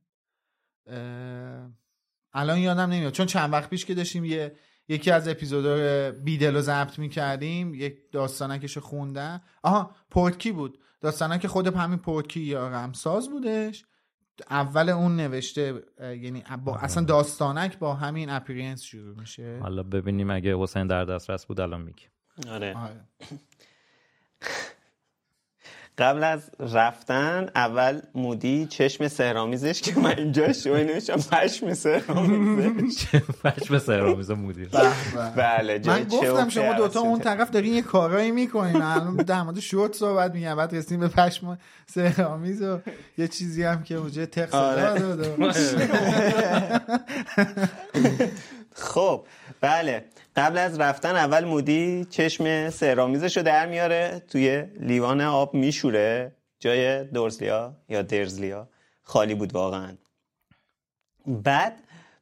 الان یادم نمیاد. چون چند وقت پیش که داشتیم یه یکی از اپیزودا بیدل رو ضبط می‌کردیم یک داستانکش رو خوندم. آها پورتکی بود. داستانک خود همین پورتکی یا غمساز بودش اول اون نوشته یعنی با اصلا داستانک با همین اپیرینس شروع میشه. حالا ببینیم اگه حسین در دسترس بود الان میگه. آره, آره. قبل از رفتن اول مودی چشم سهرامیزش که من اینجا شوی نوشتم پشم سهرامیزش پشم سهرامیز مودی. بله من گفتم شما دوتا اون طرف دارین یه کارایی می‌کنین. الان در مورد شورت صحبت میگم. بعد رسیم به پشم سهرامیز و یه چیزی هم که اونجا تق داد خب بله. قبل از رفتن اول مودی چشم سهرامیزش رو در میاره. توی لیوان آب میشوره. جای دورزلیا یا درزلیا خالی بود واقعا. بعد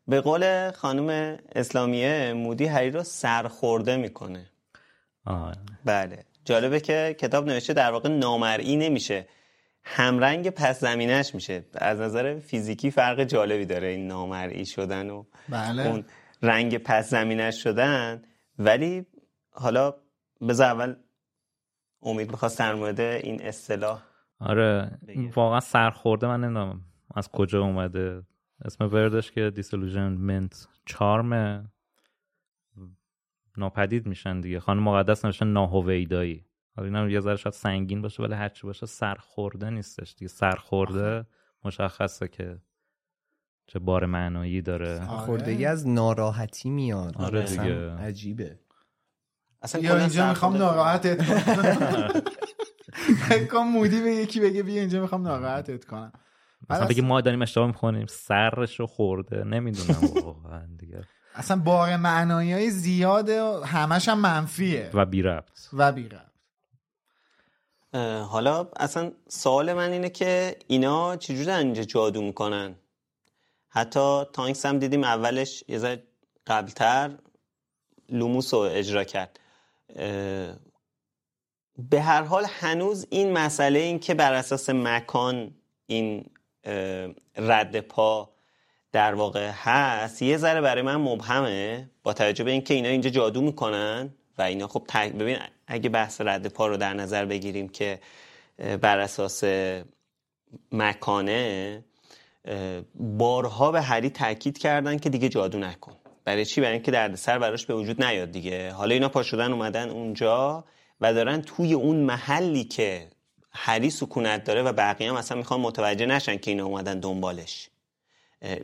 به قول خانم اسلامیه مودی هری رو سرخورده می‌کنه. آه. بله. جالبه که کتاب نوشته در واقع نامرئی نمیشه. همرنگ پس زمینش میشه. از نظر فیزیکی فرق جالبی داره این نامرئی شدن و بله. اون رنگ پس زمینش شدن. ولی حالا بذار اول امید می‌خواست در مورد این اصطلاح آره واقعا سرخورده. من نمی‌دونم از کجا اومده. اسم وردش که دیسلوژنمنت چارم ناپدید میشن دیگه. خانم مقدس نوشته ناهویدایی. حالا اینم یه ذره شاید سنگین باشه ولی هرچی باشه سرخورده نیستش دیگه. سرخورده مشخصه که چه بار معنایی داره. خوردگی از ناراحتی میاد. آره اصلا دیگه. عجیبه. اصلا یا اینجا می‌خوام ناراحتت کنم. مودی به یکی بگه بیا اینجا می‌خوام ناراحتت کنم. مثلا بگی ما داریم اشتباه می‌کنیم سرش رو خورده. نمی‌دونم واقعا دیگه. اصلا بار معنایی های زیاده و همش هم منفیه. و بی ربط. و بی ربط. حالا اصلا سوال من اینه که اینا چجوری اینجا جادو می‌کنن؟ حتی تانکس هم دیدیم اولش یه ذره قبلتر لوموس رو اجرا کرد. به هر حال هنوز این مسئله این که بر اساس مکان این رد پا در واقع هست یه ذره برای من مبهمه با توجه به اینکه اینا اینجا جادو می‌کنن و اینا خب تق- ببین اگه بحث رد پا رو در نظر بگیریم که بر اساس مکانه بارها به هری تاکید کردن که دیگه جادو نکن. برای چی؟ برای اینکه دردسر براش به وجود نیاد دیگه. حالا اینا پا شدن اومدن اونجا و دارن توی اون محلی که هری سکونت داره و بقیه هم اصلا می‌خوان متوجه نشن که اینا اومدن دنبالش.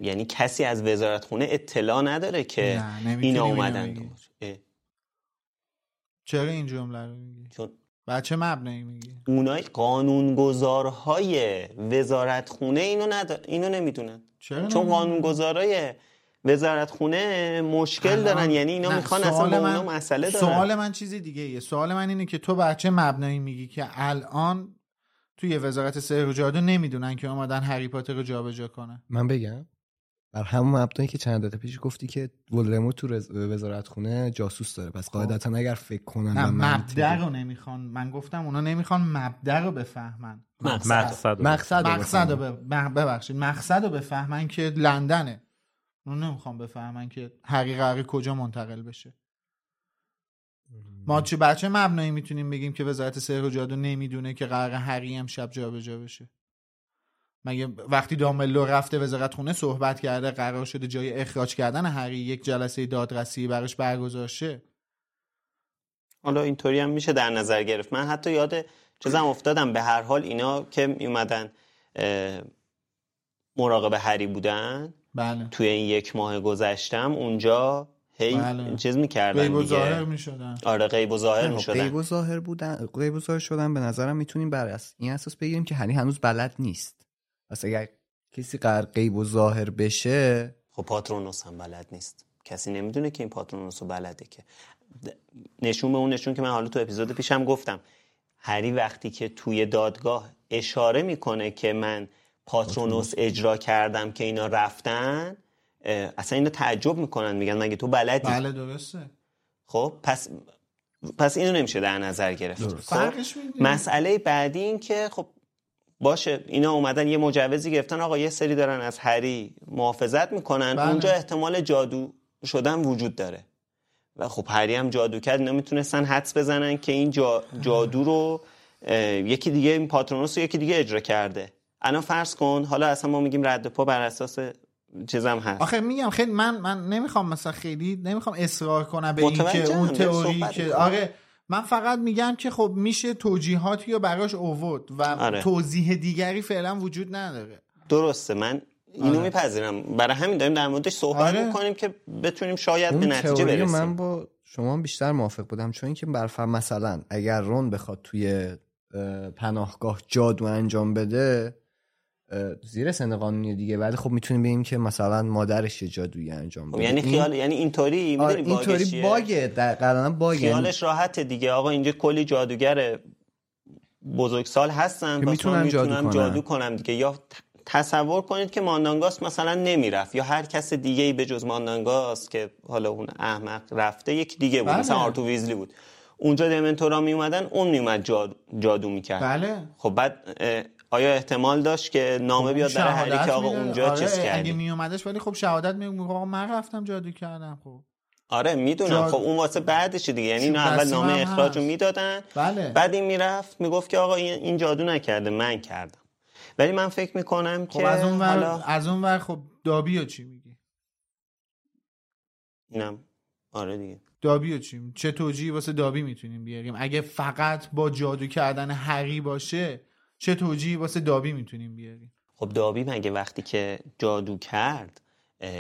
یعنی کسی از وزارت خونه اطلاع نداره که اینا اومدن. دنبالش. چرا این جمله رو میگی؟ چون بچه مبنایی میگی؟ اونای قانونگذارهای وزارت خونه اینو ندار... اینو نمی‌دونن. چرا چون؟ قانونگذارای وزارت خونه مشکل دارن. یعنی اینا می‌خوان اصلا من- اونا مسئله دارن. سوال من چیز دیگه ایه. سوال من اینه که تو بچه مبنایی میگی که الان توی وزارت سحر و جادو نمی‌دونن که اومدن هری پاتر رو جابجا کنن؟ من بگم؟ بر همون مبنایی که چند دقیقه پیش گفتی که ولدمورت تو رز- وزارت خونه جاسوس داره. پس قاعدتا اگر فکر کنن نه مبدع رو نمی‌خوان. من گفتم اونا نمی‌خوان مبدع رو بفهمن. مقصد. رو. مقصد مقصد رو ببخشید. مقصد رو بفهمن که لندنه. اونا نمی‌خوان بفهمن که قراره کجا منتقل بشه. ما چه بچه مبنایی می‌تونیم بگیم که وزارت سحر و جادو نمی‌دونه که قرار هری امشب جابجا بشه؟ مگه وقتی دامبلو رفته وزارت خونه صحبت کرده قرار شده جای اخراج کردن هری یک جلسه دادرسی براش برگزار شه حالا اینطوری هم میشه در نظر گرفت. من حتی یاد چیزم افتادم. به هر حال اینا که میومدن مراقب هری بودن بله. توی این یک ماه گذشتم اونجا هی بله. چیز می‌کردن غیب و ظاهر می‌شدن. آره غیب و ظاهر می‌شدن. غیب و ظاهر بودن غیب و ظاهر شدن به نظرم می‌تونیم بر این اساس بگیریم که هری هنوز بلد نیست. پس اگر کسی قرار غیب و ظاهر بشه خب پاترونوس هم بلد نیست. کسی نمی‌دونه که این پاترونوس رو بلده که. نشون به اون نشون که من حالا تو اپیزود پیشم گفتم. هری وقتی که توی دادگاه اشاره می‌کنه که من پاترونوس اجرا کردم که اینا رفتن اصلا اینا تعجب می‌کنن میگن مگه تو بلدی؟ بله درسته. خب پس پس اینو نمیشه در نظر گرفت. خب؟ مسئله بعدی این که خب باشه اینا اومدن یه مجوزی گرفتن. آقا یه سری دارن از هری محافظت می‌کنن. بله. اونجا احتمال جادو شدن وجود داره. و خب هری هم جادو کرد اینا می‌تونستن حدس بزنن که این جا جادو رو یکی دیگه این پاترونوس رو یکی دیگه اجرا کرده. الان فرض کن حالا اصلا ما میگیم رد پا بر اساس چیزم هست. آخه میگم خیلی من من نمی‌خوام مثلا خیلی نمی‌خوام اصرار کنم به این که متوجهم، اون تئوری که. آره من فقط میگم که خب میشه توجیهاتی رو براش اوورد و آره. توضیح دیگری فعلا وجود نداره درسته من اینو آره. میپذیرم برای همین داریم در موردش صحبت آره. می‌کنیم که بتونیم شاید به نتیجه برسیم من با شما بیشتر موافق بودم چون اینکه برف مثلا اگر رون بخواد توی اه، پناهگاه جادو انجام بده زیر سن قانونی دیگه. ولی خب می‌تونیم بگیم که مثلا مادرش یه جادویی انجام خب بده. یعنی این- خیال یعنی اینطوری آره، می‌دونی باگش اینطوری؟ باگه در قرآن باگه. خیالش راحته دیگه. آقا اینجا کلی جادوگر بزرگسال هستن که می‌تونن جادو کنن. جادو کنم دیگه. یا تصور کنید که ماندانگاس مثلا نمی‌رفت. یا هر کس دیگه ای به جز ماندانگاس که حالا اون احمق رفته یک دیگه بود. بله. مثلا آرتو ویزلی بود. اونجا دمنتورا می اومدن اون میومد جادو, جادو می‌کرد. بله. خب بعد آیا احتمال داشت که نامه بیاد برای هری که آقا. اونجا آره، چیز اگه کردی؟ میومدش ولی خب شهادت میگه آقا من رفتم جادو کردم خب. آره می‌دونم. جا- خب اون واسه بعدش دیگه. یعنی اینا اول نامه اخراج رو. می‌دادن. بله. بعد این می‌رفت می‌گفت که آقا این جادو نکرده من کردم. ولی من فکر می‌کنم خب که از اون ور حالا از اون ور خب دابیو چی میگی؟ اینم. آره دیگه. دابیو چی؟ می- چه توجیهی واسه دابی می‌تونیم بیاریم؟ اگه فقط با جادو کردن هری باشه چه توجیهی واسه دابی می‌تونیم بیاریم؟ خب دابی مگه وقتی که جادو کرد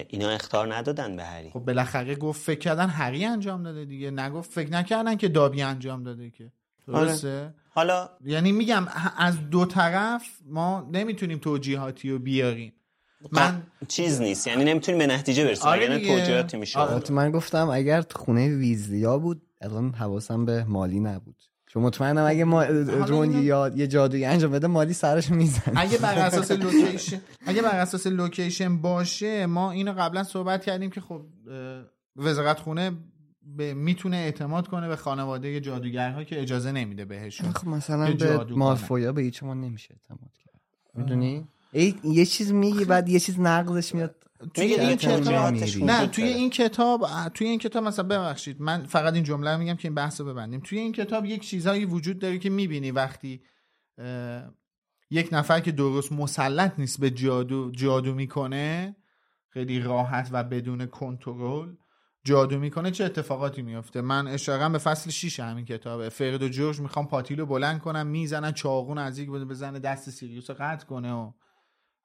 اینا اختار ندادن به هری. خب بالاخره گفت فکر کردن هری انجام داده دیگه. نگفت فکر نکردن که دابی انجام داده که. درسته؟ حالا یعنی میگم از دو طرف ما نمی‌تونیم توجیهاتی رو بیاریم. من چیز نیست. یعنی نمی‌تونیم به نتیجه برسیم. آره دیگه. توجیهاتی میشه. آره. من گفتم اگر خونه ویزلیا بود الان حواسم به مالی نبود. چون مطمئنم اگه ما رون اینو- یا یه جادویی انجام بده مالی سرش می‌زنه. اگه بر اساس لوکیشن اگه بر اساس location باشه ما اینو قبلا صحبت کردیم که خب وزارت خونه به می‌تونه اعتماد کنه به خانواده جادوگرها که اجازه نمیده بهشون خب مثلا به. مالفویا به هیچ ما نمیشه اعتماد کرد. می‌دونی؟ یه چیز میگی بعد یه چیز نقضش میاد توی این کتاب. نه توی این کتاب توی این کتاب مثلا ببخشید من فقط این جمله رو میگم که این بحث رو ببندیم. توی این کتاب یک چیزهایی وجود داره که می‌بینی وقتی یک نفر که درست مسلط نیست به جادو جادو می‌کنه خیلی راحت و بدون کنترل جادو می‌کنه چه اتفاقاتی میفته من اشاره به فصل 6 همین کتابه. فرد و جورج می‌خوام پاتیل رو بلند کنم می‌زنن چاقون نزدیک بزنه دست سیریوس رو قطع کنه و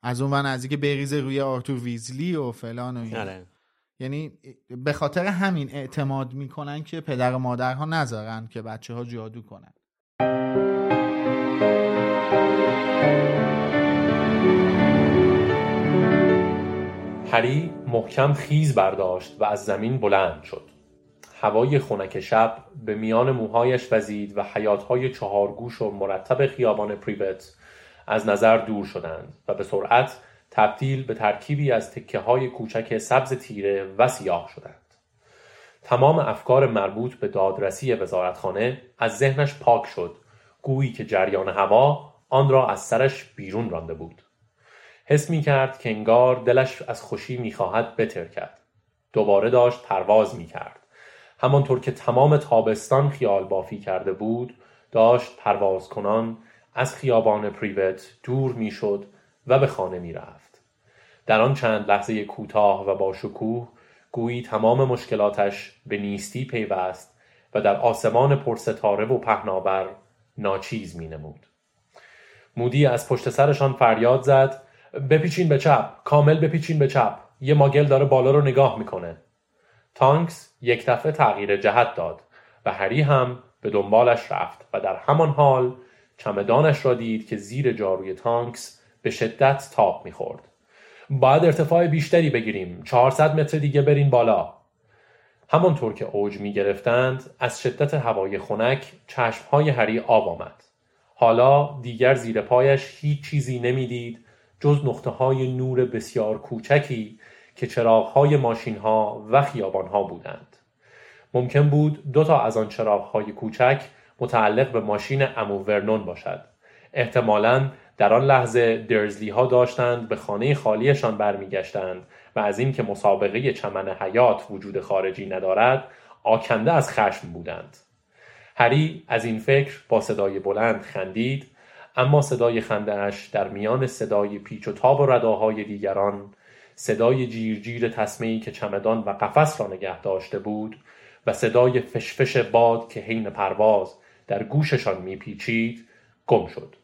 از اون ور نزدیک بریزه روی آرتور ویزلی و فلان و. آره. یعنی به خاطر همین اعتماد می‌کنن که پدر و مادرها نذارن که بچه ها جادو کنن هری محکم خیز برداشت و از زمین بلند شد. هوای خنک شب به میان موهایش وزید و حیاتهای چهارگوش و مرتب خیابان پریوت از نظر دور شدند و به سرعت تبدیل به ترکیبی از تکه های کوچک سبز تیره و سیاه شدند. تمام افکار مربوط به دادرسی وزارتخانه از ذهنش پاک شد گویی که جریان هوا آن را از سرش بیرون رانده بود. حس می کرد که انگار دلش از خوشی می خواهد بتر کرد. دوباره داشت پرواز می کرد. همانطور که تمام تابستان خیال بافی کرده بود داشت پرواز کنان از خیابان پریوت دور می شد و به خانه می رفت. در آن چند لحظه کوتاه و با شکوه گویی تمام مشکلاتش به نیستی پیوست و در آسمان پرستاره و پهناور ناچیز می نمود. مودی از پشت سرشان فریاد زد بپیچین به چپ کامل بپیچین به چپ یه ماگل داره بالا رو نگاه می‌کنه تانکس یک دفعه تغییر جهت داد و هری هم به دنبالش رفت و در همان حال چمدانش را دید که زیر جاروی تانکس به شدت تاب می‌خورد. باید ارتفاع بیشتری بگیریم. 400 متر دیگه برین بالا. همانطور که اوج می گرفتند از شدت هوای خنک چشمهای هری آب آمد. حالا دیگر زیر پایش هیچ چیزی نمی‌دید جز نقطه های نور بسیار کوچکی که چراغ های ماشین ها و خیابان ها بودند. ممکن بود دو تا از آن چراغ های کوچک متعلق به ماشین امو ورنون باشد. احتمالاً در آن لحظه درزلی ها داشتند به خانه خالیشان برمیگشتند و از اینکه مسابقه چمن حیات وجود خارجی ندارد آکنده از خشم بودند. هری از این فکر با صدای بلند خندید اما صدای خندهاش در میان صدای پیچ و تاب و رداهای دیگران صدای جیرجیر تسمه‌ای که چمدان و قفس را نگه داشته بود و صدای فشفش باد که حین پرواز در گوششان میپیچید گم شد.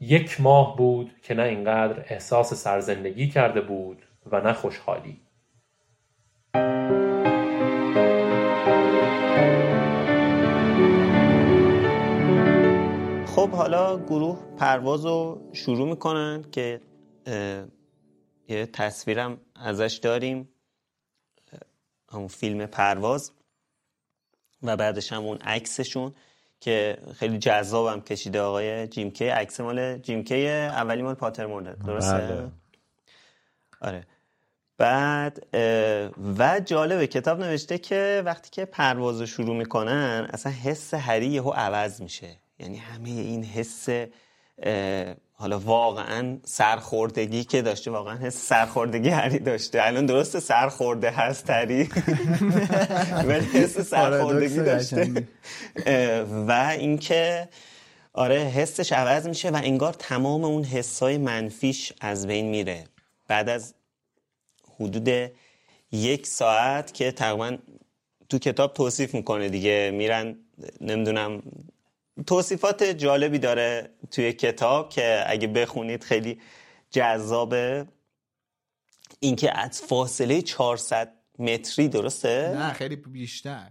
یک ماه بود که نه اینقدر احساس سرزندگی کرده بود و نه خوشحالی. خب حالا گروه پرواز رو شروع می‌کنن که یه تصویرم ازش داریم. همون فیلم پرواز و بعدش هم اون عکسشون. که خیلی جذابم کشیده آقای جیم کی. عکس مال جیم کی اولی مال پاتر مورد درسته؟ بله. آره. بعد و جالبه کتاب نوشته که وقتی که پرواز رو شروع می‌کنن اصلا حس هری یهو عوض میشه. یعنی همه این حس حالا واقعا سرخوردگی که داشته واقعا حس سرخوردگی هری داشته. الان درست سرخورده هست هری؟ ولی حس سرخوردگی داشته. و اینکه آره حسش عوض میشه و انگار تمام اون حسای منفیش از بین میره. بعد از حدود یک ساعت که تقریبا تو کتاب توصیف می‌کنه دیگه. میرن نمی‌دونم توصیفات جالبی داره توی کتاب که اگه بخونید خیلی جذابه. اینکه از فاصله 400 متری درسته؟ نه خیلی بیشتر.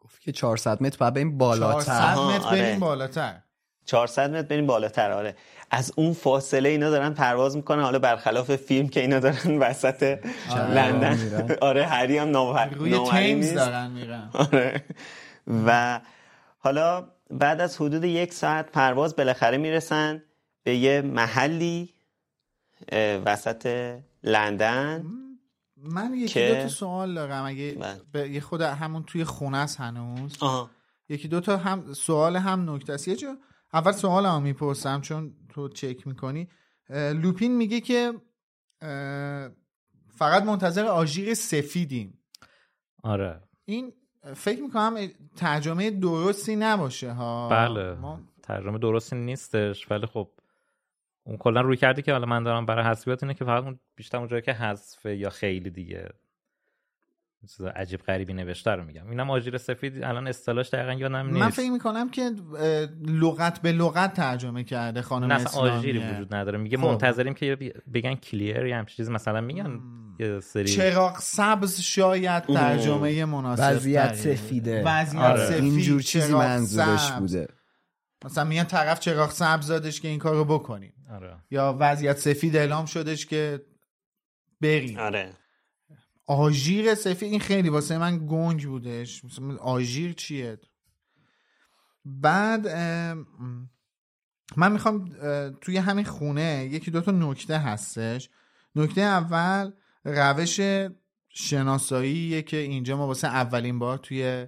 گفت که 400 متر باید بریم بالاتر. 400 متر بریم آره. بالاتر. 400 متر بریم بالاتر آره. از اون فاصله اینا دارن پرواز می‌کنن. حالا برخلاف فیلم که اینا دارن وسط آره. لندن. آره هری هم نوهر روی تیمز دارن میرن. آره. و حالا بعد از حدود یک ساعت پرواز بالاخره می‌رسن به یه محلی وسط لندن من یکی که... دو تا سوال دارم. اگه بله. به یه خود همون توی خونه است هنوز. آها. یکی دو تا هم سوال هم نکته است. یه جا اول سوال هم می‌پرسم چون تو چک می‌کنی. لوپین میگه که فقط منتظر آژیر سفیدیم. آره. این فکر می‌کنم ترجمه درستی نباشه ها. بله. ما... ترجمه درستی نیستش ولی خب اون کلا روی کرده که حالا من دارم برای حذفیات اینه که فقط اون بیشتر اونجایی که حذفه یا خیلی دیگه. چیز عجیب غریبی نوشته رو میگم. اینم آژیر سفید الان اصطلاحش دقیقا یادم نیست. من فکر می‌کنم که لغت به لغت ترجمه کرده خانم نه آژیری وجود نداره. میگه خب. منتظریم که بگن کلیر یا همچین چیزی مثلا میگن یه سری چراغ سبز شاید ترجمه مناسب وضعیت سفیده. وضعیت آره. سفید اینجور چیزی منظورش بوده. مثلا میگن طرف چراغ سبز زادش که این کارو بکنیم. آره. یا وضعیت سفید اعلام شدش که بریم. آره. آژیر سفید این خیلی واسه من گنج بودش. آژیر چیه؟ بعد من می‌خوام توی همین خونه یکی دوتا نکته هستش. نکته اول روش شناساییه که اینجا ما واسه اولین بار توی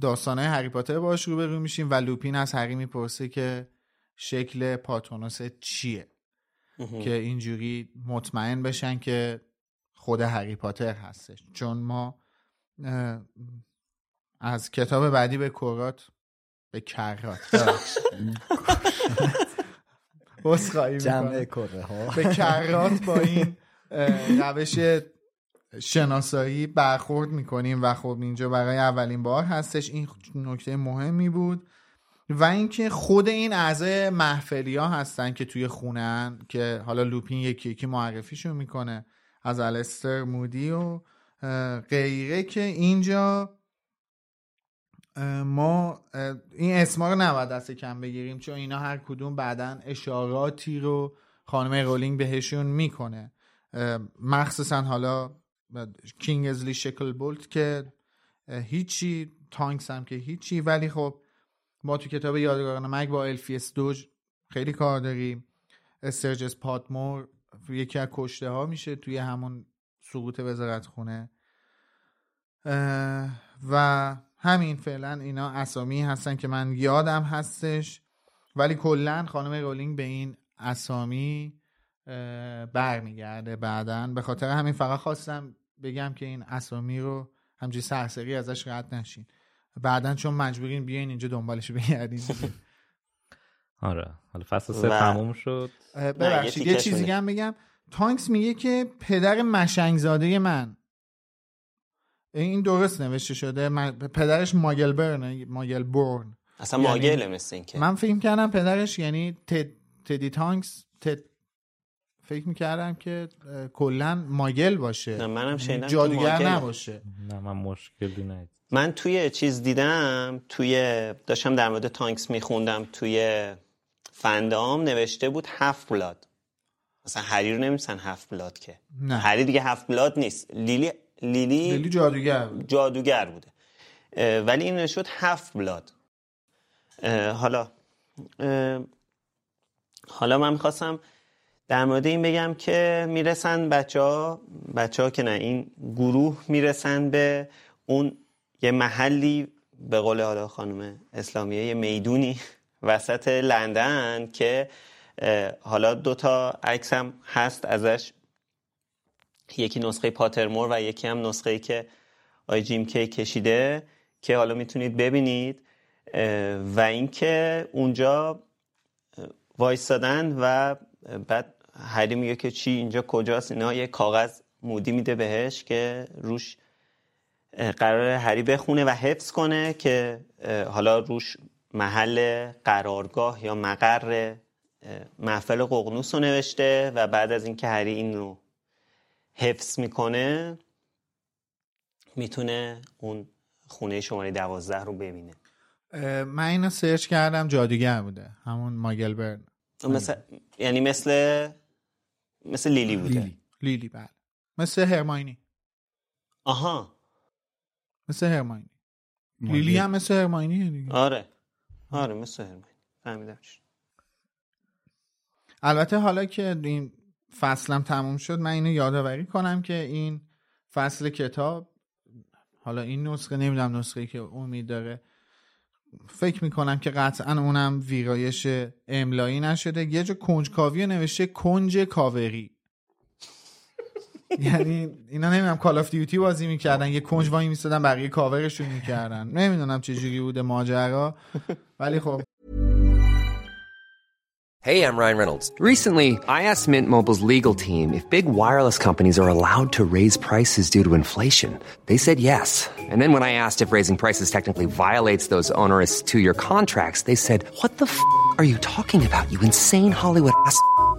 داستانه هری پاتر باش رو میشیم و لوپین از هری می‌پرسه که شکل پاتونوس چیه. که اینجوری مطمئن بشن که خود هری پاتر هستش. چون ما از کتاب بعدی به کرات به کرات. جمع کره ها. به کرات با این روش شناسایی برخورد می‌کنیم و خب اینجا برای اولین بار هستش. این نکته مهمی بود. و اینکه خود این اعضای محفلی ها هستن که توی خونن که حالا لوپین یکی یکی معرفیشون می‌کنه. از الستر مودی و غیره که اینجا ما این اسما رو نباید دست کم بگیریم چون اینا هر کدوم بعدا اشاراتی رو خانم رولینگ بهشون می‌کنه. مخصوصا حالا کینگزلی شکل بولت که هیچی تانکس هم که هیچی ولی خب ما تو کتاب یادگاران مگ با الفیس دوج خیلی کار داریم. استرجس پاتمور یکی از کشته ها میشه توی همون سقوط وزارت خونه و همین فعلا اینا اسامی هستن که من یادم هستش. ولی کلا خانم رولینگ به این اسامی برمیگرده بعدا. به خاطر همین فقط خواستم بگم که این اسامی رو همجوری سرسری ازش رد نشین. بعدا چون مجبورین بیاین اینجا دنبالش بگردین. آره. حالا فصل سه تموم شد. ببخشید یه چیزی هم بگم. تانکس میگه که پدر مشنگزاده من. این درست نوشته شده. پدرش ماگل برن ماگل بورن اصلا یعنی ماگله مثل این که. من فکر کردم پدرش یعنی تد... تدی تانکس تد... فکر می‌کردم که کلا ماگل باشه. نه منم شنیدم جادوگر نباشه. نه من مشکلی نه من توی چیز دیدم توی داشتم در مورد تانکس میخوندم توی فندام نوشته بود هفت بلاد مثلا هری رو نمیسن هفت بلاد که. نه. هری دیگه هفت بلاد نیست. لیلی لیلی, لیلی جادوگر بود. جادوگر بوده. ولی این نشد هفت بلاد حالا حالا من می‌خواستم در مورد این بگم که می‌رسن بچه ها بچه ها که نه این گروه می‌رسن به اون یه محلی به قول حالا خانم اسلامیه یه می‌دونی. وسط لندن که حالا دوتا عکس هم هست ازش. یکی نسخه پاترمور و یکی هم نسخه که آی جیم کی کشیده که حالا می‌تونید ببینید. و اینکه اونجا وایستادن و بعد هری میگه که چی اینجا کجاست؟ اینا یه کاغذ مودی میده بهش که روش قرار هری بخونه و حفظ کنه که حالا روش محل قرارگاه یا مقر محفل ققنوس رو نوشته و بعد از اینکه هری این رو حفظ می‌کنه می‌تونه اون خونه شماره دوازده رو ببینه. من اینو سرچ کردم جادوگر بوده. همون ماگل برن مثل یعنی مثل مثل لیلی بوده. لیلی, لیلی بله. مثل هرماینی. آها. مثل هرماینی. لیلی هم مثل هرماینی دیگه. آره. آره مثل هرماینی فهمیدمش البته حالا که این فصلم تموم شد من اینو یادآوری کنم که این فصل کتاب حالا این نسخه نمی‌دونم نسخه که امید داره. فکر می‌کنم که قطعا اونم ویرایش املایی نشده. یه جا کنجکاوی نوشته کنج کاوری. یعنی اینا نمیدونم کال آف دیوتی بازی میکردن یه کنج وای میستادن بقیه کاورشون میکردن نمیدونم چه جوری بوده ماجرا ولی خب Hey, I'm Ryan Reynolds. Recently, I asked Mint Mobile's legal team if big wireless companies are allowed to raise prices due to inflation. They said yes. And then when I asked if raising prices technically violates those onerous two-year contracts, they said, "What the f*** are you talking about? You insane Hollywood ass."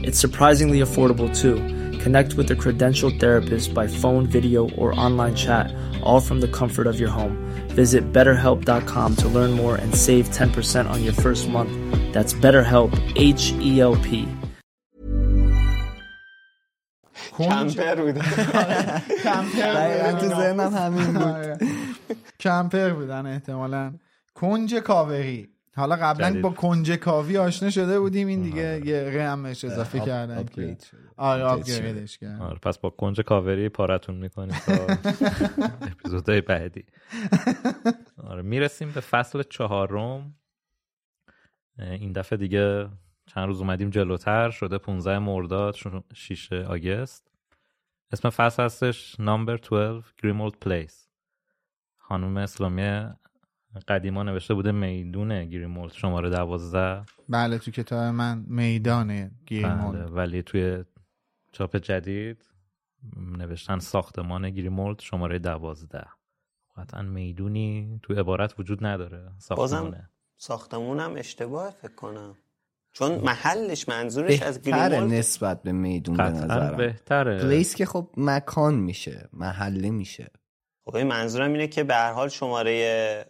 It's surprisingly affordable too. Connect with a credentialed therapist by phone, video, or online chat, all from the comfort of your home. Visit betterhelp.com to learn more and save 10% on your first month. That's BetterHelp, H E L P. کمپر بودن کمپر تو ذهنم همین بود کمپر بودن احتمالا کنج کاوری حالا قبلا با کنج کاوی آشنا شده بودیم این دیگه یه رمش اضافه کردن آره آپگریدش کردن. آره پس با کنج کاوری پارتون می‌کنیم تا اپیزودهای بعدی. آره می‌رسیم به فصل چهارم. این دفعه دیگه چند روز اومدیم جلوتر شده 15 مرداد 6 آگست. اسم فصل هستش نامبر 12 گریمولد پلیس خانم اسلامی قدیما نوشته بوده میدون گریمولد شماره دوازده. بله تو کتاب من میدان گریمولد. بله ولی توی چاپ جدید نوشتن ساختمان گریمولد شماره دوازده. قطعا می‌دونی تو عبارت وجود نداره ساختمانه. ساختمونم اشتباه فکر کنم. چون محلش منظورش از گریمولد نسبت به میدون به نظرم. بهتره. پلیس که خب مکان میشه محله میشه. خب منظورم اینه که به هر حال شماره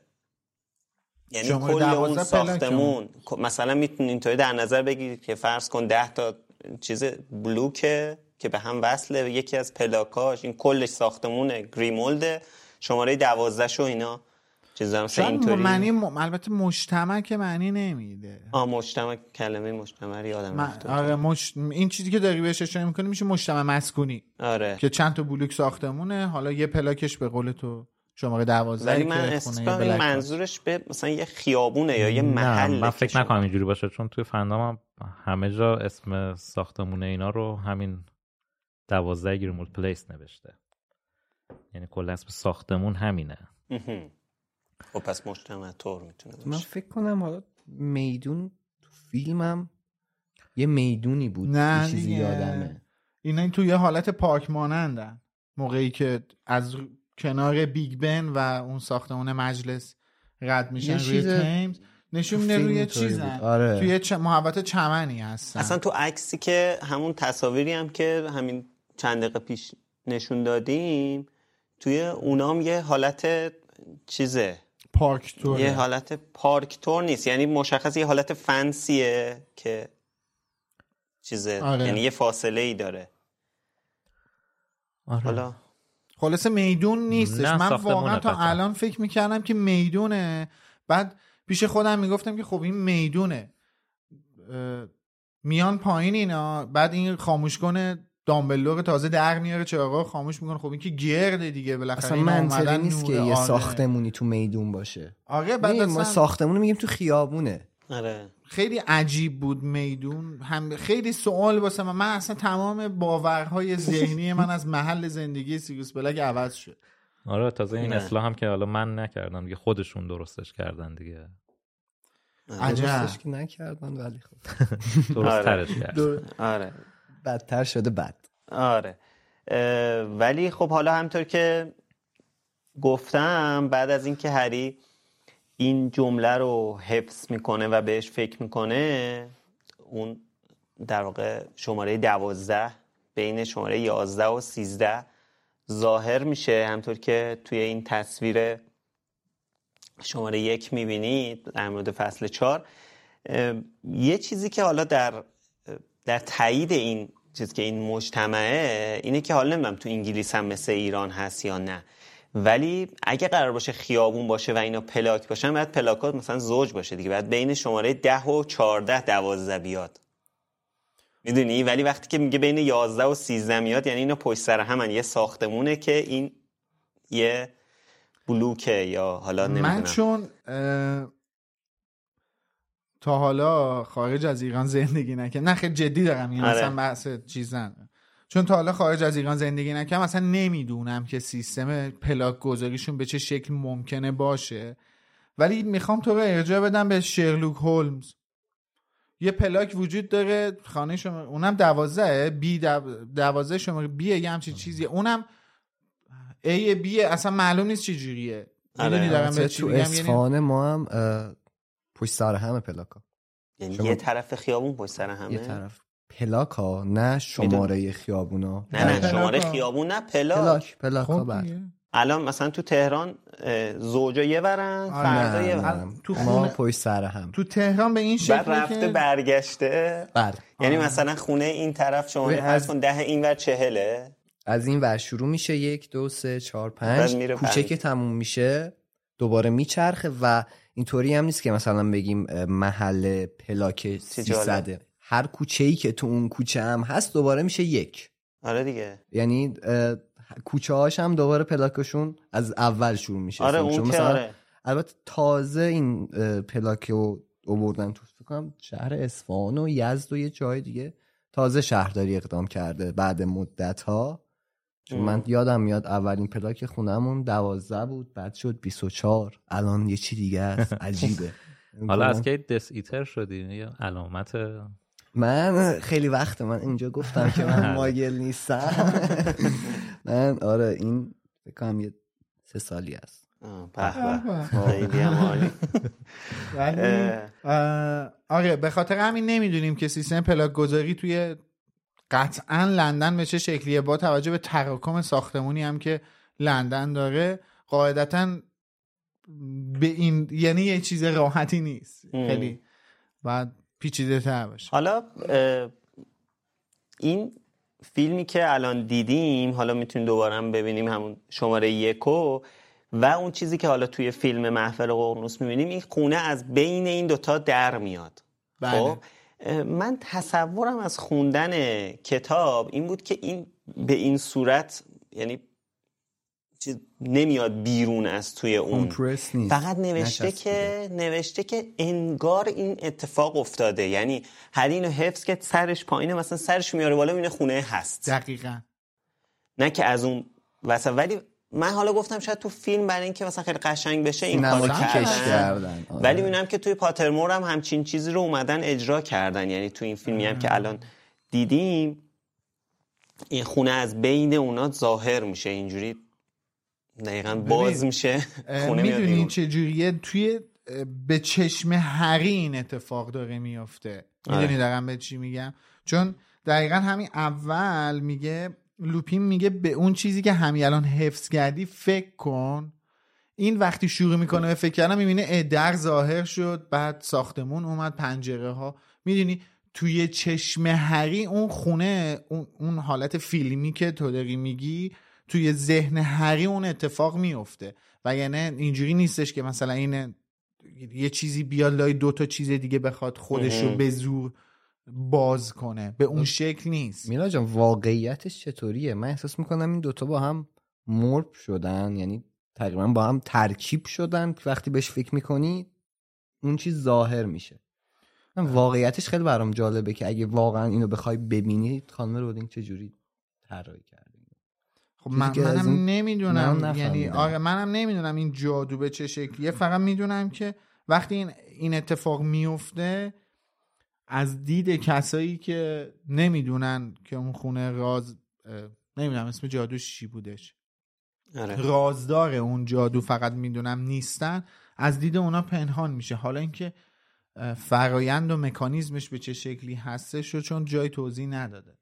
یعنی کل اون ساختمون. مثلا می‌تونید اینطوری در نظر بگیرید که فرض کن ده تا چیز بلوکه که به هم وصله. یکی از پلاکاش این کلش ساختمون گریمولد. شماره دوازده شو اینا. چیزا اینطوری. معنی م... البته مجتمع که معنی نمیده. آ مجتمع کلمه مجتمع یادم من... آره مش... این چیزی که داری بهش اشاره می‌کنی میشه مجتمع مسکونی. آره. که چند تا بلوک ساختمونه. حالا یه پلاکش به قول تو. شماره 12 ولی من اسم منظورش به مثلا یه خیابونه یا یه محل من فکر نکنم اینجوری باشه چون توی fandom هم همه جا اسم ساختمونه اینا رو همین 12 Grimmauld Place نوشته. یعنی کل اسم ساختمون همینه. خب پس مجتمع طور می‌تونه باشه. من فکر کنم حالا میدون تو فیلمم یه میدونی بود نه چیزی یادمه. اینا این تو یه حالت پارک مانندن موقعی که از کنار بیگ بن و اون ساختمون مجلس رد میشن روی تیمز. نشون میده روی چیزن. آره. توی چ... محبت چمنی هستن. اصلا تو عکسی که همون تصاویری هم که همین چند دقیقه پیش نشون دادیم توی اونام یه حالت چیزه. پارک تور یه حالت پارک تور نیست. یعنی مشخص یه حالت فنسیه که چیزه. آره. یعنی یه فاصله ای داره. آره. حالا خلاصه میدون نیستش. من واقعا تا. الان فکر می‌کردم که می‌دونه. بعد پیش خودم می‌گفتم که خب این می‌دونه. میان پایین اینا. بعد این خاموش کنه دامبلور تازه در میاره چراغا رو خاموش می‌کنه. خب این که گرده دیگه. بالاخره اصلا منطقی نیست که. یه آره. ساختمونی تو میدون باشه. آره بعد می‌دونی ما اصلا ساختمون رو میگیم تو خیابونه. آره. خیلی عجیب بود میدون. هم خیلی سوال واسه من. من اصلا تمام باورهای ذهنی من از محل زندگی سیریوس بلک عوض شد. آره تازه این نه. اصلاح هم که حالا من نکردم دیگه خودشون درستش کردن دیگه. عجب. درستش که نکردن ولی خب. درست ترش کرد آره. بدتر شده بد. آره. ولی خب حالا همطور که گفتم بعد از اینکه هری این جمله رو حفظ می‌کنه و بهش فکر می‌کنه اون در واقع شماره دوازده بین شماره یازده و سیزده ظاهر میشه. همطور که توی این تصویر شماره یک می‌بینید در مورد فصل چهار اه، یه چیزی که حالا در در تایید این چیز که این مجتمعه اینه که حالا نمی‌دونم تو انگلیس هم مثل ایران هست یا نه. ولی اگه قرار باشه خیابون باشه و اینا پلاک باشن باید پلاکات مثلا زوج باشه دیگه. باید بین شماره ده و چارده دوازده بیاد. می‌دونی؟ ولی وقتی که میگه بین یازده و سیزده میاد یعنی اینا پشت سر همن. یه ساختمونه که این یه بلوکه یا حالا نمی‌دونم. من چون اه، تا حالا خارج از ایران زندگی نکردم. نه خیلی جدی دارم این آره. اصلا بحث چیزن چون تا حالا خارج از ایران زندگی نکردم اصلا نمی‌دونم که سیستم پلاک گذاریشون به چه شکل ممکنه باشه. ولی می‌خوام تو رو ارجاع بدم به شرلوک هولمز. یه پلاک وجود داره خانه شما اونم دوازده بی دو... دوازده شماره بیه یه همچین چیزیه. اونم ای بیه اصلا معلوم نیست جوریه. به چی تو میگم؟ یعنی اصفهان ما هم پشت سر همه پلاکا یعنی شما- یه طرف خیابون پشت سر همه؟ یه طرف. پلاکا نه شماره خیابونا نه نه. شماره خیابون نه پلاک پلاک پلاکا خب بله. الان مثلا تو تهران زوجا یه برن آره. فردا یه نه. تو ما خونه- پشت سر هم تو تهران به این شکل رفته که برگشته بله یعنی آره. مثلا خونه این طرف از- فرض کن ده این ور چهله از این ور شروع میشه یک دو سه چهار پنج کوچه. که تموم میشه دوباره میچرخه و اینطوری هم نیست که مثلا بگیم محل پلاک جالب. 300 هر کوچه ای که تو اون کوچه هم هست دوباره میشه یک. آره دیگه. یعنی کوچه هاش هم دوباره پلاکشون از اول شروع میشه. آره چون اون مثلا آره. البته تازه این پلاک رو آوردن تو فکر کنم شهر اصفهان و یزد و یه جای دیگه تازه شهرداری اقدام کرده بعد مدت ها چون. من یادم میاد اولین پلاک خونمون دوازده بود بعد شد 24 الان یه چی دیگه است؟ عجیبه. حالا از که دس ایتر شدی؟ علامت من خیلی وقت من اینجا گفتم که من مایل نیستم. من آره این فکر کنم یه سه سالی است. آره به خاطر همین نمی‌دونیم که سیستم پلاک گذاری توی قطعا لندن به چه شکلیه. با توجه به تراکم ساختمونی هم که لندن داره قاعدتا به این یعنی یه چیز راحتی نیست. خیلی. بعد پیچیده تر باشه حالا این فیلمی که الان دیدیم حالا می‌تونیم دوباره هم ببینیم همون شماره یکو و اون چیزی که حالا توی فیلم محفل قرنوس می‌بینیم این خونه از بین این دوتا در میاد بله. خب من تصورم از خوندن کتاب این بود که این به این صورت یعنی چیز نمیاد بیرون از توی اون. فقط نوشته. که نوشته که انگار این اتفاق افتاده. یعنی هری اینو حفظ که سرش پایینه مثلا سرش میاره بالا می‌بینه خونه هست. دقیقا. نه که از اون وسط. ولی من حالا گفتم شاید تو فیلم برای اینکه مثلا خیلی قشنگ بشه این کارو کردن. آره. ولی می‌بینم که توی پاترمور هم همچین چیزی رو اومدن اجرا کردن. یعنی تو این فیلمی هم که الان دیدیم این خونه از بین اونا ظاهر میشه. اینجوری دقیقا باز میشه. خونه می‌دونی بیرون. چه جوریه؟ توی به چشم هری این اتفاق داره میفته می‌دونی آره. دارم به چی میگم؟ چون دقیقا همین اول میگه لوپین میگه به اون چیزی که همین الان حفظ کردی فکر کن. این وقتی شروع می‌کنه به فکر کردن می‌بینه در ظاهر شد بعد ساختمون اومد پنجره ها می‌دونی توی چشم هری اون خونه اون, اون حالت فیلمی که تو داری میگی توی ذهن هری اون اتفاق میفته و یعنی اینجوری نیستش که مثلا این یه چیزی بیاد لای دو تا چیز دیگه بخواد خودش رو به زور باز کنه. به اون شکل نیست. میلا جان واقعیتش چطوریه؟ من احساس می‌کنم این دوتا با هم مرب شدن. یعنی تقریبا با هم ترکیب شدن. که وقتی بهش فکر می‌کنی اون چیز ظاهر میشه. من واقعیتش خیلی برام جالبه که اگه واقعا اینو بخوای ببینی خانم رولینگ چجوری طراحی کرده خب من منم نمی‌دونم. یعنی آره منم نمی‌دونم این جادو به چه شکلیه. فقط می‌دونم که وقتی این این اتفاق میفته از دید کسایی که نمی‌دونن که اون خونه راز نمی‌دونم اسم جادوش چی بودش. آره. رازدار اون جادو فقط می‌دونم نیستن از دید اونا پنهان میشه. حالا اینکه فرایند و مکانیزمش به چه شکلی هستش و چون جای توضیح نداده.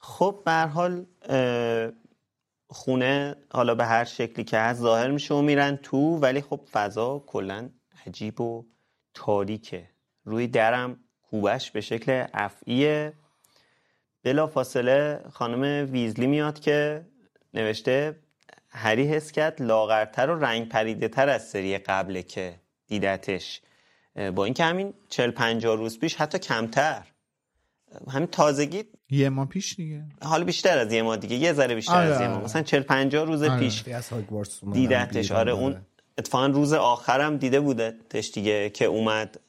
خب به حال خونه حالا به هر شکلی که هست ظاهر میشه و میرن تو ولی خب فضا کلا عجیب و تاریکه. روی درم کوبش به شکل افعیه. بلا فاصله خانم ویزلی میاد که نوشته هری حس کرد لاغرتر و رنگ پریده تر از سری قبله که دیدتش. با اینکه همین چل پنجاه روز پیش حتی کمتر. همین تازگی یه ماه پیش دیگه. حالا بیشتر از یه ماه دیگه. یه ذره بیشتر آره از یه ماه. آره. مثلا 40 50 روز آره. پیش دیدتش. دیدتش آره اون اتفاقا روز آخرم دیده بودتش دیگه که اومد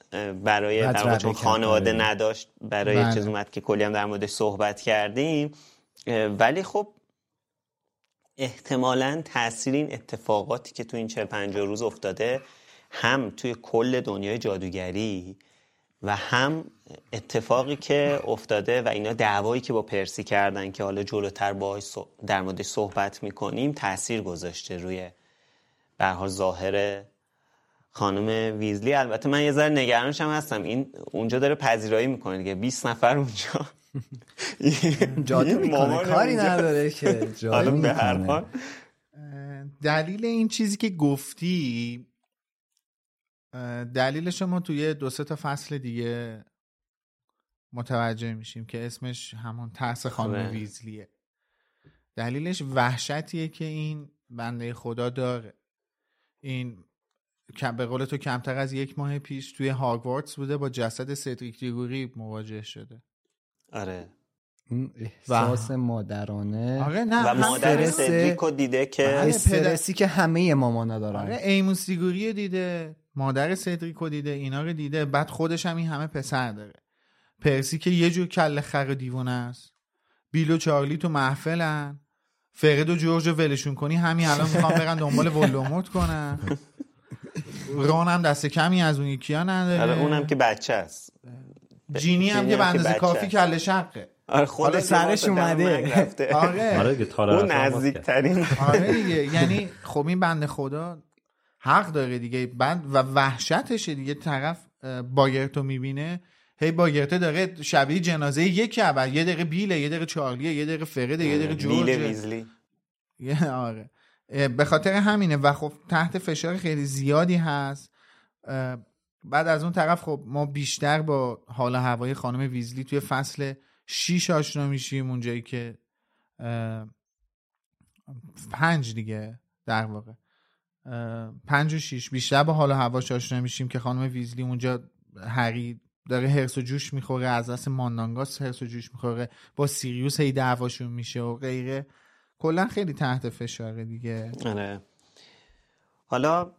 برای در واقع چون خانواده نداشت برای بله. چیز اومد که کلی هم در موردش صحبت کردیم. ولی خب احتمالا تاثیر این اتفاقاتی که تو این 40 50 روز افتاده هم توی کل دنیای جادوگری و هم اتفاقی که افتاده و اینا دعوایی که با پرسی کردن که حالا جلوتر باهاش در موردش صحبت می‌کنیم تاثیر گذاشته روی به حال ظاهر خانم ویزلی. البته من یه ذره نگرانشم هستم. این اونجا داره پذیرایی می‌کنه دیگه. 20 نفر اونجا. جادو می‌کنه. کاری نداره که. جادو به هر حال. دلیل این چیزی که گفتی دلیلش ما توی دو سه تا فصل دیگه متوجه میشیم که اسمش همون ترس خانم خوبه. ویزلیه. دلیلش وحشتیه که این بنده خدا داره. این به قول تو کمتر از یک ماه پیش توی هاگوارتس بوده با جسد سدریک دیگوری مواجه شده. آره. اون احساس مادرانه آره نه و هم مادر سدریکو دیده که بله. استرسی که همه مامانا دارن. آره ایموس دیگوری دیده. مادر سدریکو دیده اینا رو دیده بعد خودش هم این همه پسر داره. پرسی که یه جور کل خر و دیوونه است. بیل و چارلی تو محفلن. فرد و جورج رو ولشون کنی همین الان می‌خوام برن دنبال ولوموت کنن. ران هم دست کمی از اون یکی ها نداره. آره اونم که بچه است. جینی هم که به اندازه بچه کافی. کله شقه آره خود سرش اومده. آره. آره اون کرد. نزدیکترین. آره دیگه یعنی خب این بنده خدا حق داره دیگه. بعد و وحشتشه دیگه طرف باگرتو می‌بینه. هی باگرته داره شبیه جنازه یکی اول یه دقیقه بیله یه دقیقه چارلیه یه دقیقه فرده یه دقیقه یه- آره. به خاطر همینه. و خب تحت فشار خیلی زیادی هست. بعد از اون طرف خب ما بیشتر با حال هوای خانم ویزلی توی فصل 6 آشنا میشیم. اونجایی که پنج دیگه در واقع. اه، پنج و شیش. بیشتر با حال و هواش آشنا میشیم که خانم ویزلی اونجا هری داره هرس و جوش می‌خوره از دست ماندانگاس هرس و جوش می‌خوره با سیریوس هی دعواشون میشه و غیره. کلا خیلی تحت فشاره دیگه. آره. حالا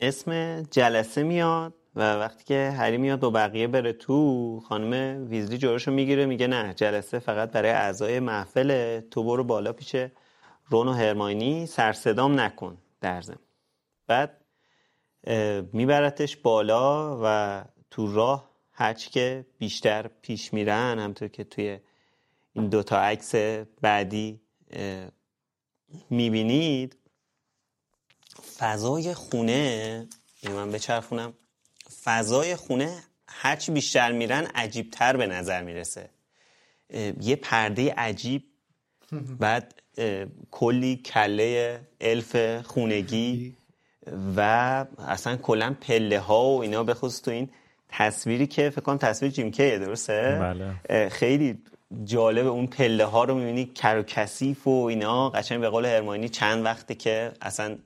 اسم جلسه میاد و وقتی که هری میاد با بقیه بره تو خانم ویزلی جلوشو می‌گیره میگه نه جلسه فقط برای اعضای محفله تو برو بالا پیش رون و هرماینی سرصدام نکن. در ضمن بعد میبرتش بالا و تو راه هرچی که بیشتر پیش میرن همطور که توی این دوتا عکس بعدی می‌بینید فضای خونه اینو من بچرخونم فضای خونه هرچی بیشتر میرن عجیبتر به نظر می‌رسه. یه پرده عجیب. بعد کلی کله الف خونگی و اصلا کلا پله ها و اینا بخصوص تو این تصویری که فکر کنم تصویر جیم کیه درسته بله. خیلی جالب اون پله ها رو می‌بینی کر و کثیف و اینا قشنگ به قول هرمانی چند وقته که اصلا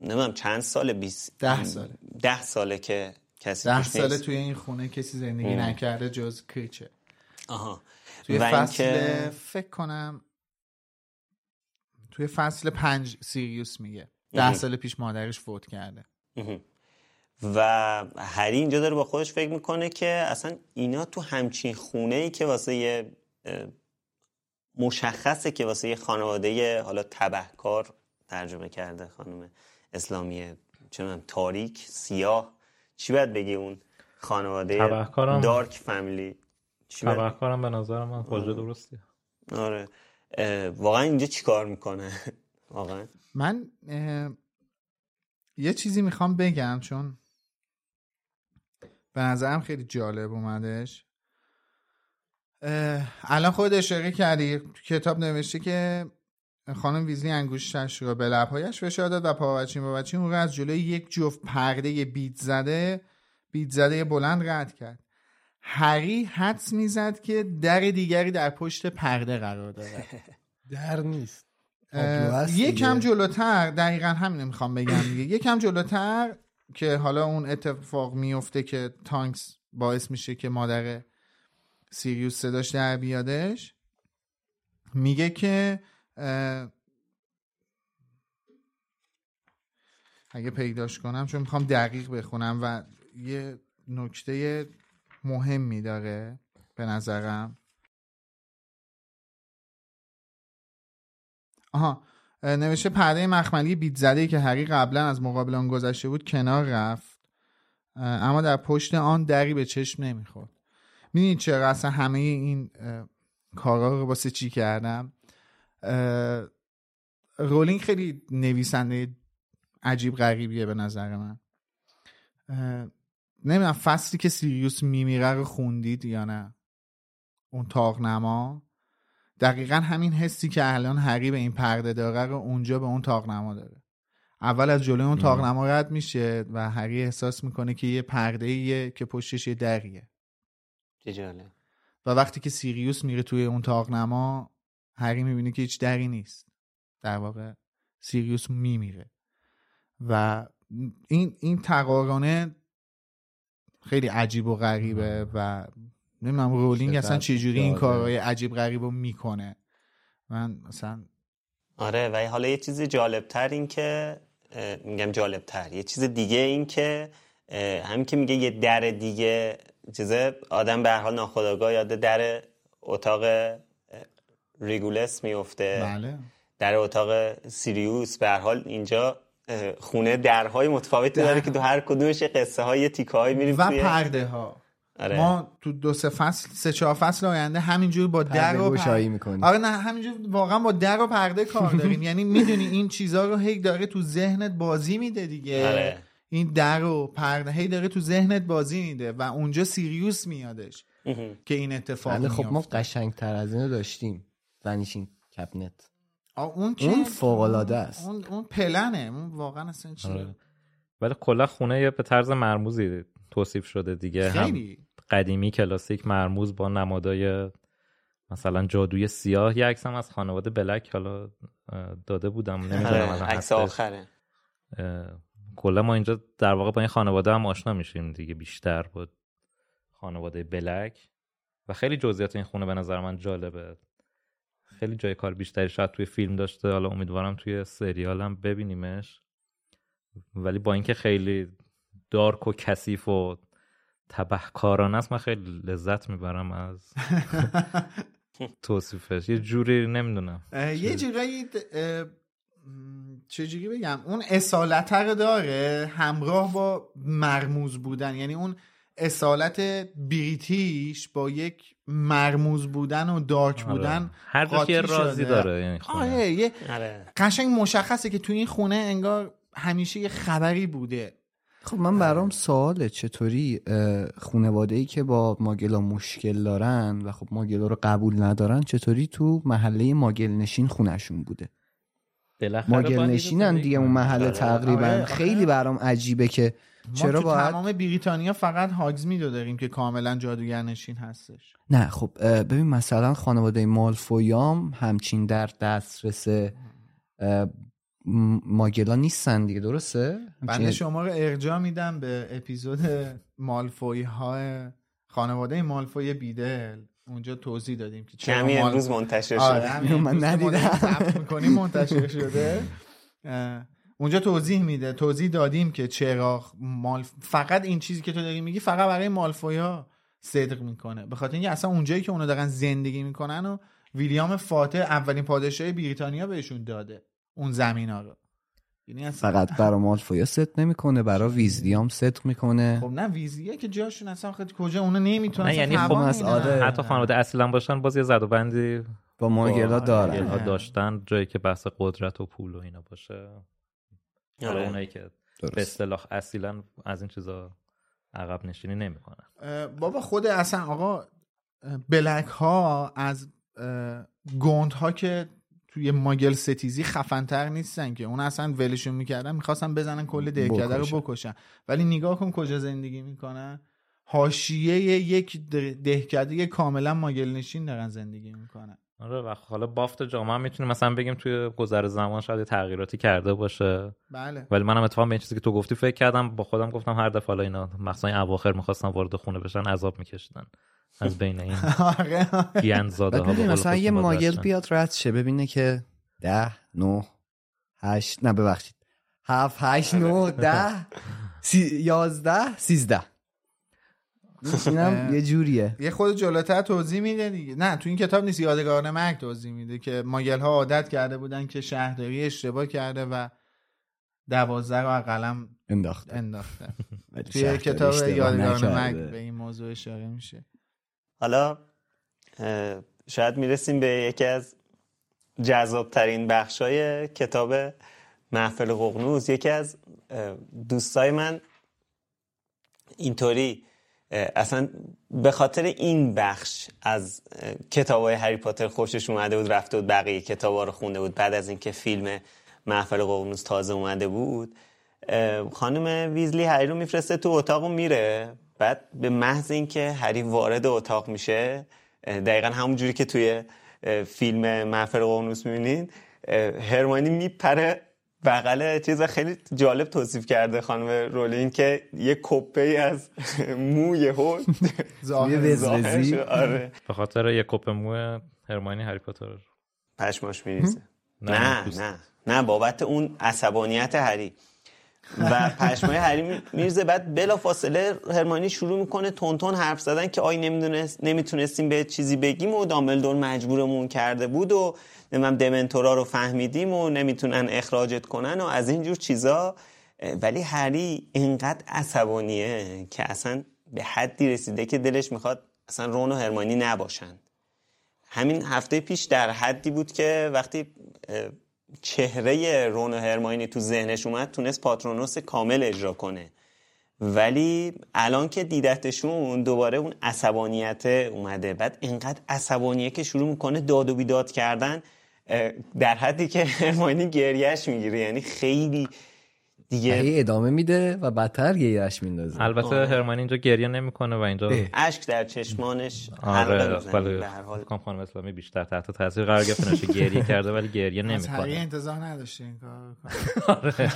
نمی‌دونم چند سال 20 ده ساله ده ساله که کسی ده ساله نیست. توی این خونه کسی زندگی ام. نکرده جز کریچه آها توی و فصل فکر کنم توی فصل پنج سیریوس میگه ده. سال پیش مادرش فوت کرده. و هری اینجا داره با خودش فکر می‌کنه که اصلا اینا تو همچین خونه ای که واسه یه مشخصه که واسه یه خانواده حالا تبهکار ترجمه کرده خانم اسلامی چون تاریک سیاه چی باید بگی اون خانواده تبهکارم. دارک فامیلی تبهکارم به نظر من واژه درستی آره واقعا اینجا چیکار می‌کنه؟ واقعا. من یه چیزی می‌خوام بگم چون به نظرم خیلی جالب اومدش. الان خود اشاره کردی کتاب نوشته که خانم ویزلی انگوشتش رو به لبهایش فشار داد و پاوچین بابچین اون رو از جلوی یک جفت پرده بیت زده بیت زده بلند رد کرد. هری حدس می‌زد که در دیگری در پشت پرده قرار داره. در نیست. اه، یکم جلوتر دقیقا همین می‌خوام بگم دیگه. یکم جلوتر که حالا اون اتفاق میفته که تانکس باعث میشه که مادر سیریوس صداش در بیادش میگه که اگه پیداش کنم چون می‌خوام دقیق بخونم و یه نکته مهمی داره به نظرم. آها نوشته پرده مخملی بیت زده که هری قبلا از مقابل آن گذشته بود کنار رفت اما در پشت آن دری به چشم نمی‌خورد. می‌دونید چرا؟ اصلا همه این کارا رو واسه چی کردم؟ رولینگ خیلی نویسنده عجیب غریبیه به نظر من. نمی‌دونم فصلی که سیریوس میمیره رو خوندید یا نه. اون تاقنما. دقیقا همین حسی که الان هری به این پرده داره رو اونجا به اون تاقنما داره. اول از جلوی اون تاقنما رد میشه و هری احساس می‌کنه که یه پرده ایه که پشتش یه دریه. چه جالب. و وقتی که سیریوس میره توی اون تاقنما هری می‌بینه که هیچ دری نیست. در واقع سیریوس میمیره. و این این تقارنه خیلی عجیب و غریبه و نمی‌دونم رولینگ اصلا چجوری این. کارهای عجیب غریب رو می‌کنه. من مثلا آره و حالا یه چیز جالبتر این که میگم جالبتر. یه چیز دیگه این که همین که میگه یه در دیگه چیزه آدم به هر حال ناخودآگاه یاد در اتاق ریگولس میفته بله. در اتاق سیریوس به هر حال اینجا خونه درهای متفاوتی داره که تو هر کدومش قصه های تیکه های میریم و توی پرده ها آره. ما تو دو سه فصل سه چهار فصل آینده همینجور با در و گشایی پر- می‌کنیم. آره نه همینجور واقعا با در و پرده کار داریم. یعنی می‌دونی این چیزها رو هی داره تو ذهنت بازی میده دیگه. آره. این در و پرده هی داره تو ذهنت بازی میده و اونجا سیریوس میادش که این اتفاق بله خب ما میفته قشنگ تر از اینو داشتیم. ونیشین کپنت. اون که اون فوق‌العاده است. اون اون پلنه اون واقعا اصلا چیه آره. ولی کلا خونه یه به طرز مرموزی توصیف شده دیگه خیلی. هم قدیمی کلاسیک مرموز با نمادای مثلا جادوی سیاه یه عکس هم از خانواده بلک حالا داده بودم نمی‌دونم آره، الان عکس. آخره کلا ما اینجا در واقع با این خانواده هم آشنا میشیم دیگه بیشتر با خانواده بلک و خیلی جزئیات این خونه به نظر من جالبه خیلی جای کار بیشتری شاید توی فیلم داشته. حالا امیدوارم توی سریال هم ببینیمش. ولی با اینکه خیلی دارک و کثیف و تبهکارانه است من خیلی لذت می‌برم از توصیفش. یه جوری نمی‌دونم. یه جورایی چجوری بگم؟ اون اصالت رو داره همراه با مرموز بودن. یعنی اون اصالت بریتیش با یک مرموز بودن و دارک آره. بودن هر یه قاطی رازی شده. داره یعنی. آره یه آره قشنگ مشخصه که تو این خونه انگار همیشه یه خبری بوده خب من برام سواله چطوری خانواده ای که با ماگلا مشکل دارن و خب ماگلا رو قبول ندارن چطوری تو محله ماگل نشین خونشون بوده ماگل نشینن دیگه اون محله آره. تقریبا آره. خیلی برام عجیبه که ما چرا تو باید تمام بریتانیا فقط هاگزمیدو داریم که کاملا جادوگر نشین هستش نه خب ببین مثلا خانواده مالفویام همچین در دسترس ماگلا نیستن دیگه درسته؟ بنده شما رو ارجاع میدم به اپیزود مالفوی های خانواده مالفوی بیدل اونجا توضیح دادیم که چرا کمی مال- امروز منتشر آره، شده. همین من ندیدم. می‌کنیم منتشر شده اونجا توضیح میده توضیح دادیم که چرا مال فقط این چیزی که تو داری میگی فقط برای مالفوی ها صدق می‌کنه. به خاطر اینکه اصلا اونجایی که اونا دارن زندگی می‌کنن و ویلیام فاتح اولین پادشاه بریتانیا بهشون داده اون زمین ها رو. یعنی اصلا فقط برا مالفویا صدق نمی‌کنه برا ویزلیام صدق می‌کنه. خب نه ویزیه که جاشون اصلا خیلی کجا اونا نمی‌تونن نه یعنی خب حتی خانواده اصلا باشن باز یه زد و بندی با ماگلا دارن. داشتن جایی که بحث قدرت و پول و اینا باشه. حالا آره. اونایی که درست. به اصطلاح اصیلا از این چیزا عقب نشینی نمی‌کنن بابا خود اصلا آقا بلک ها از گوند ها که توی ماگل ستیزی خفنتر نیستن که اون اصلا ولشون می‌کردن می‌خواستن بزنن کل دهکده رو بکشن. ولی نگاه کن کجا زندگی می‌کنن حاشیه یک ده- دهکده کاملا ماگل نشین دارن زندگی می‌کنن آره و حالا بافت جامعه هم می‌تونیم مثلا بگیم توی گذر زمان شاید تغییراتی کرده باشه. بله. ولی منم اتفاقا به این چیزی که تو گفتی فکر کردم با خودم گفتم هر دفعه حالا اینا مثلا این اواخر می‌خواستن وارد خونه بشن عذاب میکشیدن. از بین این آره. گیان بعد می‌دونی مثلا یه ماگل بیاد رد شه ببینه که ده نه هشت نه ببخشید. هفت هشت نه ده سی... یازده سیزده. اینم یه جوریه. یه خود جلوتر توضیح میده دیگه. نه تو این کتاب نیست یادگاران مرگ توضیح میده که ماگل ها عادت کرده بودن که شهرداری اشتباه کرده و دوازده رو از قلم انداخته. انداخته توی کتاب یادگاران. مرگ به این موضوع اشاره میشه. حالا شاید می‌رسیم به یکی از جذابترین بخش های کتاب محفل ققنوس. یکی از دوستای من اینطوری اصلا به خاطر این بخش از کتاب های هری پاتر خوشش اومده بود رفته بود بقیه کتاب ها رو خونده بود. بعد از اینکه فیلم محفل ققنوس تازه اومده بود خانم ویزلی هری رو میفرسته تو اتاق میره. بعد به محض اینکه هری وارد اتاق میشه دقیقا همون جوری که توی فیلم محفل ققنوس می‌بینید هرمانی میپره بغل چیز خیلی جالب توصیف کرده خانم رولین که یه کپه ای از موی هول ظاهر. آره. به خاطر یه کپ مو هرمانی هری پاتر. پشماش میریزه. نه،. نه. نه بابت اون عصبانیت هری. و پشمای هری میرزه. بعد بلا فاصله هرمانی شروع می‌کنه تونتون حرف زدن که آی نمی‌تونستیم به چیزی بگیم و دامبلدور مجبورمون کرده بود و نمی‌دونم دمنتورا رو فهمیدیم و نمی‌تونن اخراجت کنن و از اینجور چیزا. ولی هری اینقدر عصبانیه که اصلا به حدی رسیده که دلش می‌خواد اصلا رون و هرمانی نباشن. همین هفته پیش در حدی بود که وقتی چهره رون و هرماینی تو ذهنش اومد تونست پاترونوس کامل اجرا کنه. ولی الان که دیدتشون دوباره اون عصبانیت اومده. بعد اینقدر عصبانیه که شروع می‌کنه داد و بیداد کردن در حدی که هرماینی گریهش می‌گیره. یعنی خیلی دیگه هی ادامه میده و بدتر گیرش میندازه. البته هرمانی اینجا گریه نمی‌کنه و اینجا اشک در چشمانش حلقه آره به هر حال. فکر کنم خانم اسلامی بیشتر تحت تاثیر قرار گرفته نشه گریه کرده ولی گریه هری نمی‌کنه. انتظار نداشته این کار کنه.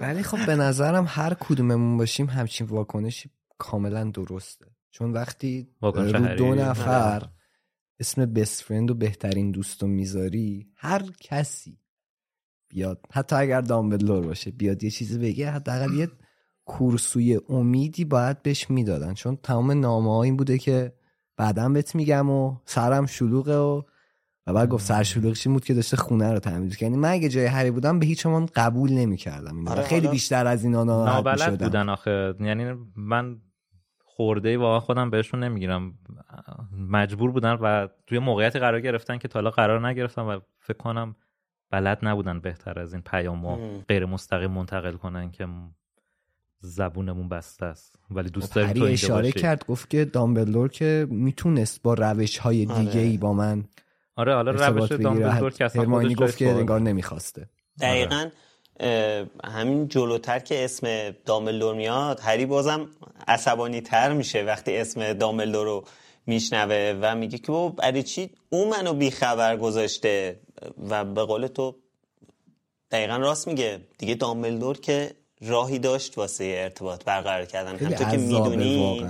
ولی خب به نظرم هر کدوممون باشیم همچین واکنشی کاملا درسته. چون وقتی رو. دو نفر اسم بست فرند و بهترین دوستو می‌ذاری هر کسی بیاد. حتی اگر دامبلدور باشه بیاد یه چیزی بگه حداقل یه کورسوی امیدی باید بهش می‌دادن. چون تمام نامه ها این بوده که بعدا بهت میگم و سرم شلوغه و و بعد گفت سر شلوغش این بود که داشته خونه رو تعمیر کرد. یعنی من اگه جای هری بودم به هیچ عنوان قبول نمی‌کردم آره، خیلی بیشتر از اینا ناراحت نابلد. بودن آخه. یعنی من خورده واقعا خودم بهشون نمی‌گیرم. مجبور بودن و توی موقعیتی قرار گرفتن که تا حالا قرار نگرفتن و فکر کنم بلد نبودن بهتر از این پیامو ام. غیر مستقیم منتقل کنن که زبونمون بسته است ولی دوست خب، داریم تو اینجا اشاره باشی. کرد گفت که دامبلدور که می‌تونست با روش های آره. دیگه ای با من آره حالا روش بگیره. دامبلدور که اصلا خودش گفت که انگار نمی‌خواسته دقیقا همین جلوتر که اسم دامبلدور میاد هری بازم عصبانی تر میشه وقتی اسم دامبلدور رو میشنوه و میگه که بابا برای چی اون منو بیخبر گذاشته و به قول تو دقیقا راست میگه. دیگه دامبلدور که راهی داشت واسه ارتباط برقرار کردن. همطور که می‌دونی.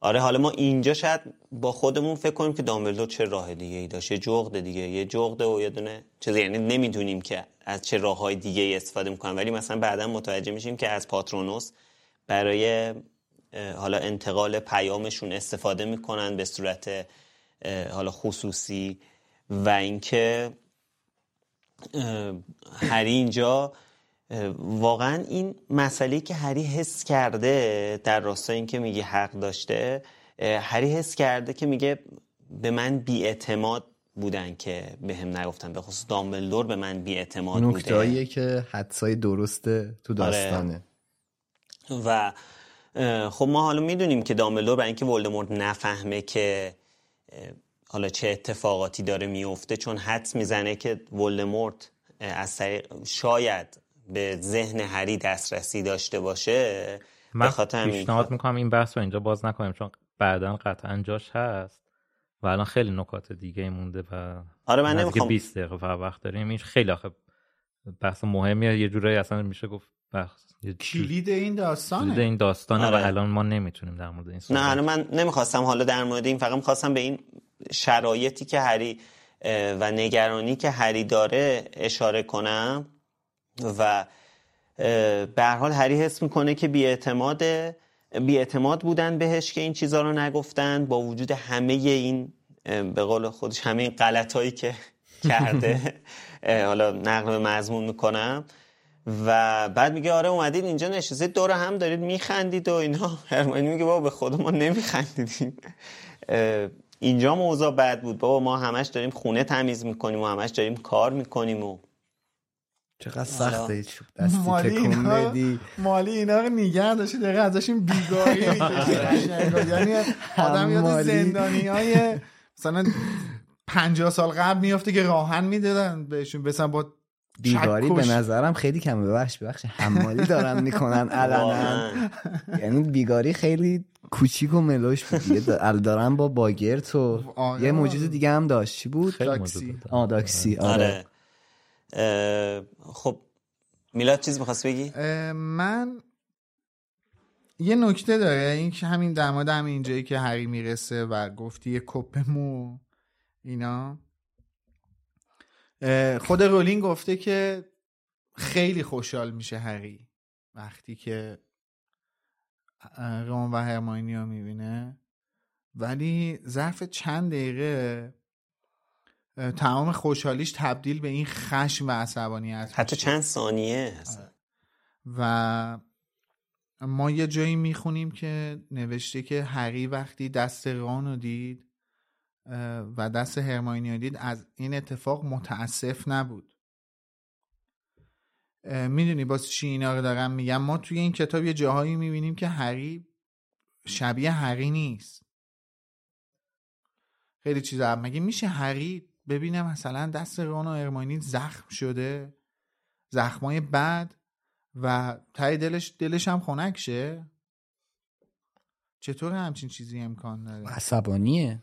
آره حالا ما اینجا شاید با خودمون فکر کنیم که دامبلدور چه راه دیگه ای داشت یه جغد دیگه یه جغد و یه دونه چیزی. یعنی نمی‌دونیم که از چه راه های دیگه ای استفاده می‌کنن. ولی مثلا بعدا متوجه میشیم که از پاترونوس برای حالا انتقال پیامشون استفاده می‌کنن به صورت حالا خصوصی. و اینکه هری اینجا واقعا این مسئله که هری حس کرده در راستای اینکه میگه حق داشته هری حس کرده که میگه به من بیاعتماد بودن که به هم نگفتن به خصوص دامبلدور به من بیاعتماد بوده. نکتهاییه که حدسای درسته تو داستانه. و اه، خب ما حالا می‌دونیم که دامبلدور برای اینکه ولدمورت نفهمه که حالا چه اتفاقاتی داره میفته چون حدس می‌زنه که ولدمورت از طریق شاید به ذهن هری دسترسی داشته باشه. من پیشنهاد می‌کنم این بحث رو اینجا باز نکنیم چون بعدا قطعا جاش هست و الان خیلی نکات دیگه مونده و آره، من نمیخوام- 20 دقیقه فقط وقت داریم. این خیلی آخه بحث مهمیه. یه جورایی اصلا میشه گفت بحث کلید این داستانه؟ کلید این داستانه آره. و الان ما نمی‌تونیم در مورد این نه صحبت الان من نمی‌خواستم حالا در مورد این فقط می‌خواستم به این شرایطی که هری و نگرانی که هری داره اشاره کنم و به هر حال هری حس می‌کنه که بیاعتماد بیاعتماد بودن بهش که این چیزها رو نگفتن با وجود همه این به قول خودش همه این غلطایی که کرده. حالا نقل به مضمون می‌کنم. و بعد میگه آره اومدید اینجا نشستید دور هم دارید میخندید و اینا. هرمانی میگه بابا به خود ما نمیخندیدیم. اینجا موضوع بد بود. بابا ما همش داریم خونه تمیز می‌کنیم و همش داریم کار می‌کنیم و چقدر سخته هیچ دستی مالی اینا مالی اینا رو نگه داشتی دقیقه ازشون بیگاری می‌کشی یعنی آدم یاد. زندانی های مثلا پنجاه سال قبل میفته که راهن می‌دادن بهشون. مثلا با بیگاری. به نظرم خیلی کمه. ببخش ببخش حمالی دارن می‌کنن علنا. واقعاً. یعنی بیگاری خیلی کوچیک و ملوش بود. دارن با باگرت و آره. یه موجود دیگه هم داشت. چی بود؟ داره. آه داکسی. آره, آره. خب میلاد چیز می‌خواست بگی؟ من یه نکته داره. این که همین در مورد همین اینجایی که هری می‌رسه و گفتی یه کپ مو اینا. خود رولینگ گفته که خیلی خوشحال میشه هری وقتی که رون و هرماینی رو می‌بینه. ولی ظرف چند دقیقه تمام خوشحالیش تبدیل به این خشم و عصبانیت حتی میشه. چند ثانیه هست و ما یه جایی می‌خونیم که نوشته که هری وقتی دست ران رو دید و دست هرماینی رو دید از این اتفاق متاسف نبود. می‌دونی باز چی اینا رو دارم میگم؟ ما توی این کتاب یه جاهایی می‌بینیم که هری شبیه هری نیست. خیلی چیزا مگه میشه هری ببینه مثلا دست ران و هرماینی زخم شده؟ زخمای بد و تای دلش دلش هم خنک شه؟ چطور همچین چیزی امکان داره؟ عصبانیه.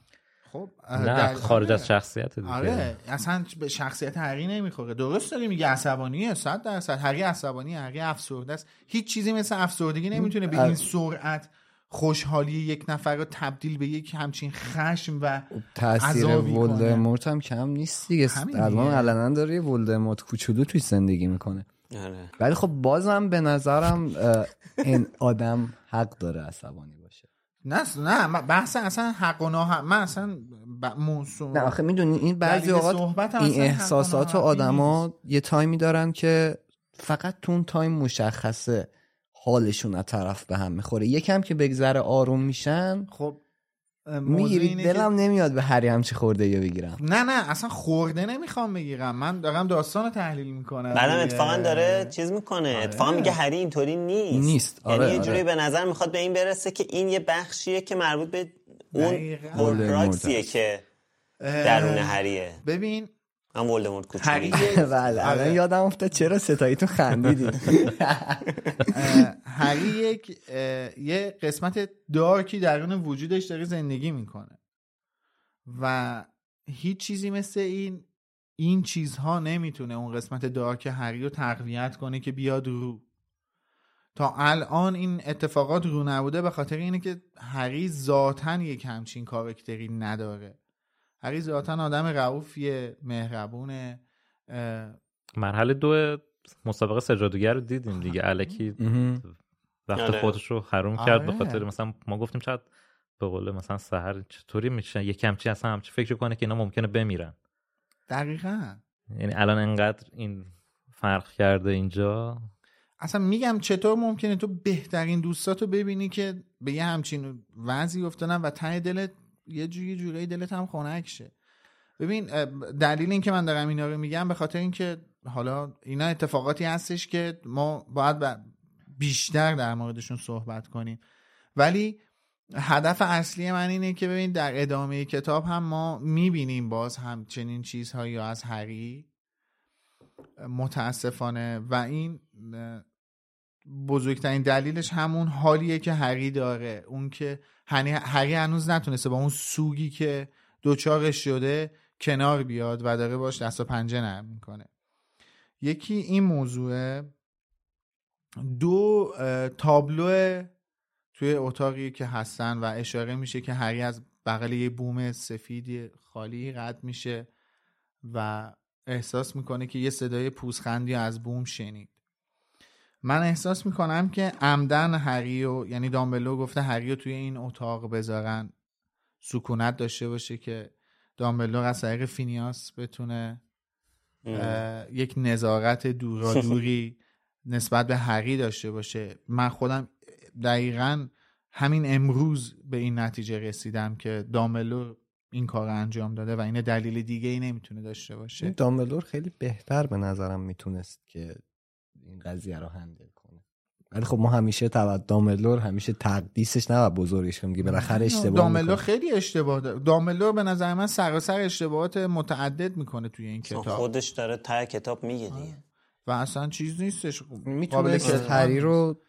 خب نه در- خارج آره. از شخصیت دیگه آره اصلا به شخصیت هری نمی‌خوره درست داری میگه عصبانیه صد درصد هری عصبانیه هری افسرده است هیچ چیزی مثل افسردگی نمی‌تونه به. این سرعت خوشحالی یک نفر رو تبدیل به یک همچین خشم و تاثیر عذابی کنه. ولدمورت هم کم نیست دیگه الان. علنا داره یه ولدمورت کوچولو توی زندگی می‌کنه آره. ولی خب بازم به نظرم این آدم حق داره عصبانی نه نه بحث اصلا حق و ناحق من اصلا ب... موضوع- نه آخه می‌دونی این بعضی اوقات این و احساسات ناحقی آدما یه تایمی دارن که فقط تو اون تایم مشخصه حالشون از طرف به هم می‌خوره. یکم که بگذره آروم میشن خب می‌گیری دلم نمیاد به هری همچی خورده یا بگیرم نه نه اصلا خورده نمی‌خوام بگیرم من دارم داستان رو تحلیل می‌کنم بعدم اتفاقا داره چیز می‌کنه آره. اتفاقا میگه هری اینطوری نیست نیست. یعنی آره، یه جوری آره. به نظر می‌خواد به این برسه که این یه بخشیه که مربوط به اون دقیقاً. هورکراکسیه که درون هریه ببین هم ولدمورت کوچولی هری بله الان آره. یادم افتاد چرا ستاییتون خندیدیم اه، هری یک یه قسمت دارکی درون وجودش داره زندگی می‌کنه. و هیچ چیزی مثل این این چیزها نمی‌تونه اون قسمت دارک هری رو تقویت کنه که بیاد رو. تا الان این اتفاقات رو نبوده به خاطر اینه که هری ذاتا یک همچین کارکتری نداره. هری ذاتا آدم رعوفیه مهربونه اه، مرحله دو مسابقه سجادوگر رو دیدیم دیگه. الکی وقت آره. خودش رو حروم کرد به آره. خاطر مثلا ما گفتیم شاید به قول مثلا سهر چطوری میشه یه کمچی اصلا همچی فکر کنه که اینا ممکنه بمیرن. دقیقا. یعنی الان انقدر این فرق کرده اینجا؟ اصلا میگم چطور ممکنه تو بهترین دوستاتو ببینی که به یه همچین وضعی افتادن و ته دلت یه جوری جوری دلت هم خنک شه ببین دلیل این که من دارم اینا رو میگم به خاطر اینکه حالا اینا اتفاقاتی هستش که ما باید بیشتر در موردشون صحبت کنیم. ولی هدف اصلی من اینه که ببین در ادامه کتاب هم ما می‌بینیم باز همچنین چیزهایی از هری. متاسفانه. و این بزرگترین دلیلش همون حالیه که هری داره. اون که هری هنوز نتونسته با اون سوگی که دوچارش شده کنار بیاد و داره باش دست و پنجه نرم می‌کنه. یکی این موضوع دو تابلو توی اتاقی که هستن و اشاره میشه که هری از بغل یه بوم سفیدی خالی رد میشه و احساس می‌کنه که یه صدای پوزخندی از بوم شنید. من احساس می‌کنم که عمدن هری و یعنی دامبلو گفته هری رو توی این اتاق بذارن. سکونت داشته باشه که دامبلو از طریق فینیاس بتونه یک نظارت دورادوری نسبت به هری داشته باشه. من خودم دقیقا همین امروز به این نتیجه رسیدم که دامبلو این کار رو انجام داده و این دلیل دیگه ای نمی‌تونه داشته باشه. دامبلور خیلی بهتر به نظرم می‌تونست که این قضیه رو هندل کنه. ولی خب ما همیشه تو دامبلور همیشه تقدیسش نه بزرگش کنیم که بالاخره اشتباه داملو می‌کنه. خیلی اشتباه داره. داملو به نظر من سراسر اشتباهات متعدد می‌کنه توی این اصلا کتاب. خودش داره ته کتاب میگه دیگه. و اصلا چیز نیستش. کتمان هری رو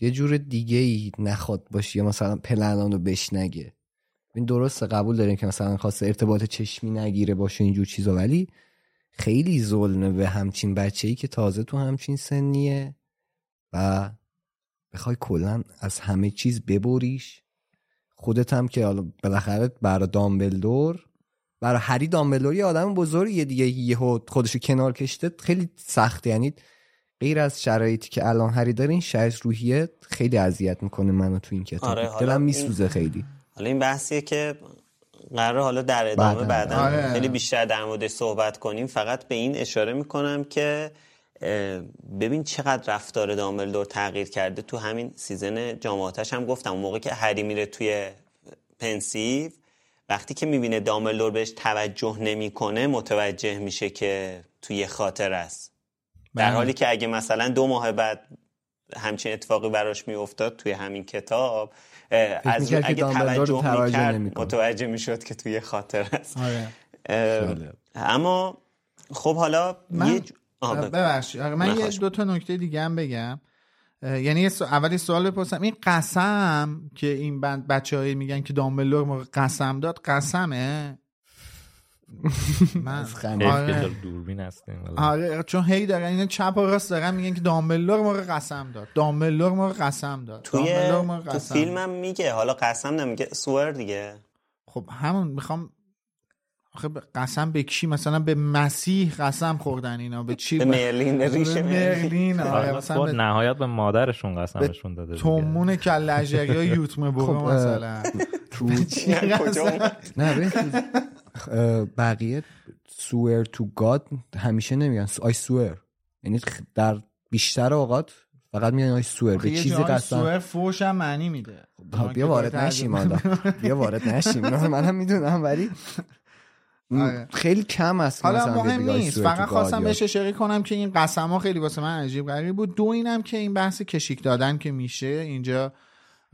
یه جور دیگه ای نخواد باشه یا مثلا پلنان رو بشنگه. این درسته قبول داریم که مثلا خواسته ارتباط چشمی نگیره باشه اینجور چیزا ولی خیلی ظلمه به همچین بچه ای که تازه تو همچین سنیه و بخوای کلا از همه چیز ببریش. خودت هم که حالا بالاخره برای دامبلدور برای هری دامبلدور یه آدم بزرگیه دیگه. یهو خودشو کنار کشته خیلی سخته. یعنی غیر از شرایطی که الان هری داره این شرط روحیه خیلی اذیت می‌کنه منو تو این کتاب آره، دلم میسوزه خیلی. حالا این بحثیه که قرار حالا در ادامه بعداً. آره. خیلی بیشتر در موردش صحبت کنیم فقط به این اشاره می‌کنم که ببین چقدر رفتار دامبلدور تغییر کرده تو همین season جامعاتش هم گفتم اون موقع که هری میره توی Pensieve وقتی که می‌بینه دامبلدور بهش توجه نمی‌کنه متوجه میشه که توی خاطره‌ست در بله. حالی که اگه مثلا دو ماه بعد همچین اتفاقی براش میافتاد توی همین کتاب از اگه توجه می‌کرد. متوجه می‌شد که توی خاطر است. آره. اما خب حالا من یه ج-. ببخشید. من یه دو تا نکته دیگه هم بگم. یعنی سو- اولی سوال بپرسم. این قسم که این بند بچه هایی میگن که دامبلور موقع قسم داد قسمه؟ من از آره. دوربین هستیم. آره چون هی دارن این چپ و راست دارن میگن که دامبلور موقع قسم داد. دامبلور موقع قسم داد. توی دامبلور موقع تو قسم فیلم هم میگه حالا قسم نمیگه سور دیگه. خب همون می‌خوام آخه به- قسم به کی؟ مثلا به مسیح قسم خوردن اینا. به چی؟ به مرلین، به ریش به مرلین. آره مثلا خود به نهایت به مادرشون قسمشون داده. تومون کلجری های یوتمه برو خب، مثلا. تو چی نه، بقیه swear to God همیشه نمیگن I swear یعنی در بیشتر اوقات فقط میگن I swear به چیزی قسم swear فوش هم معنی میده. خب بیا وارد نشیم حالا. بیا وارد نشیم. رو منم می‌دونم ولی آره. خیلی کم است حالا مهم نیست. swear فقط خواستم. بهش اشاره کنم که این قسم ها خیلی واسه من عجیب غریب بود. دو اینم که این بحث کشیک دادن که میشه اینجا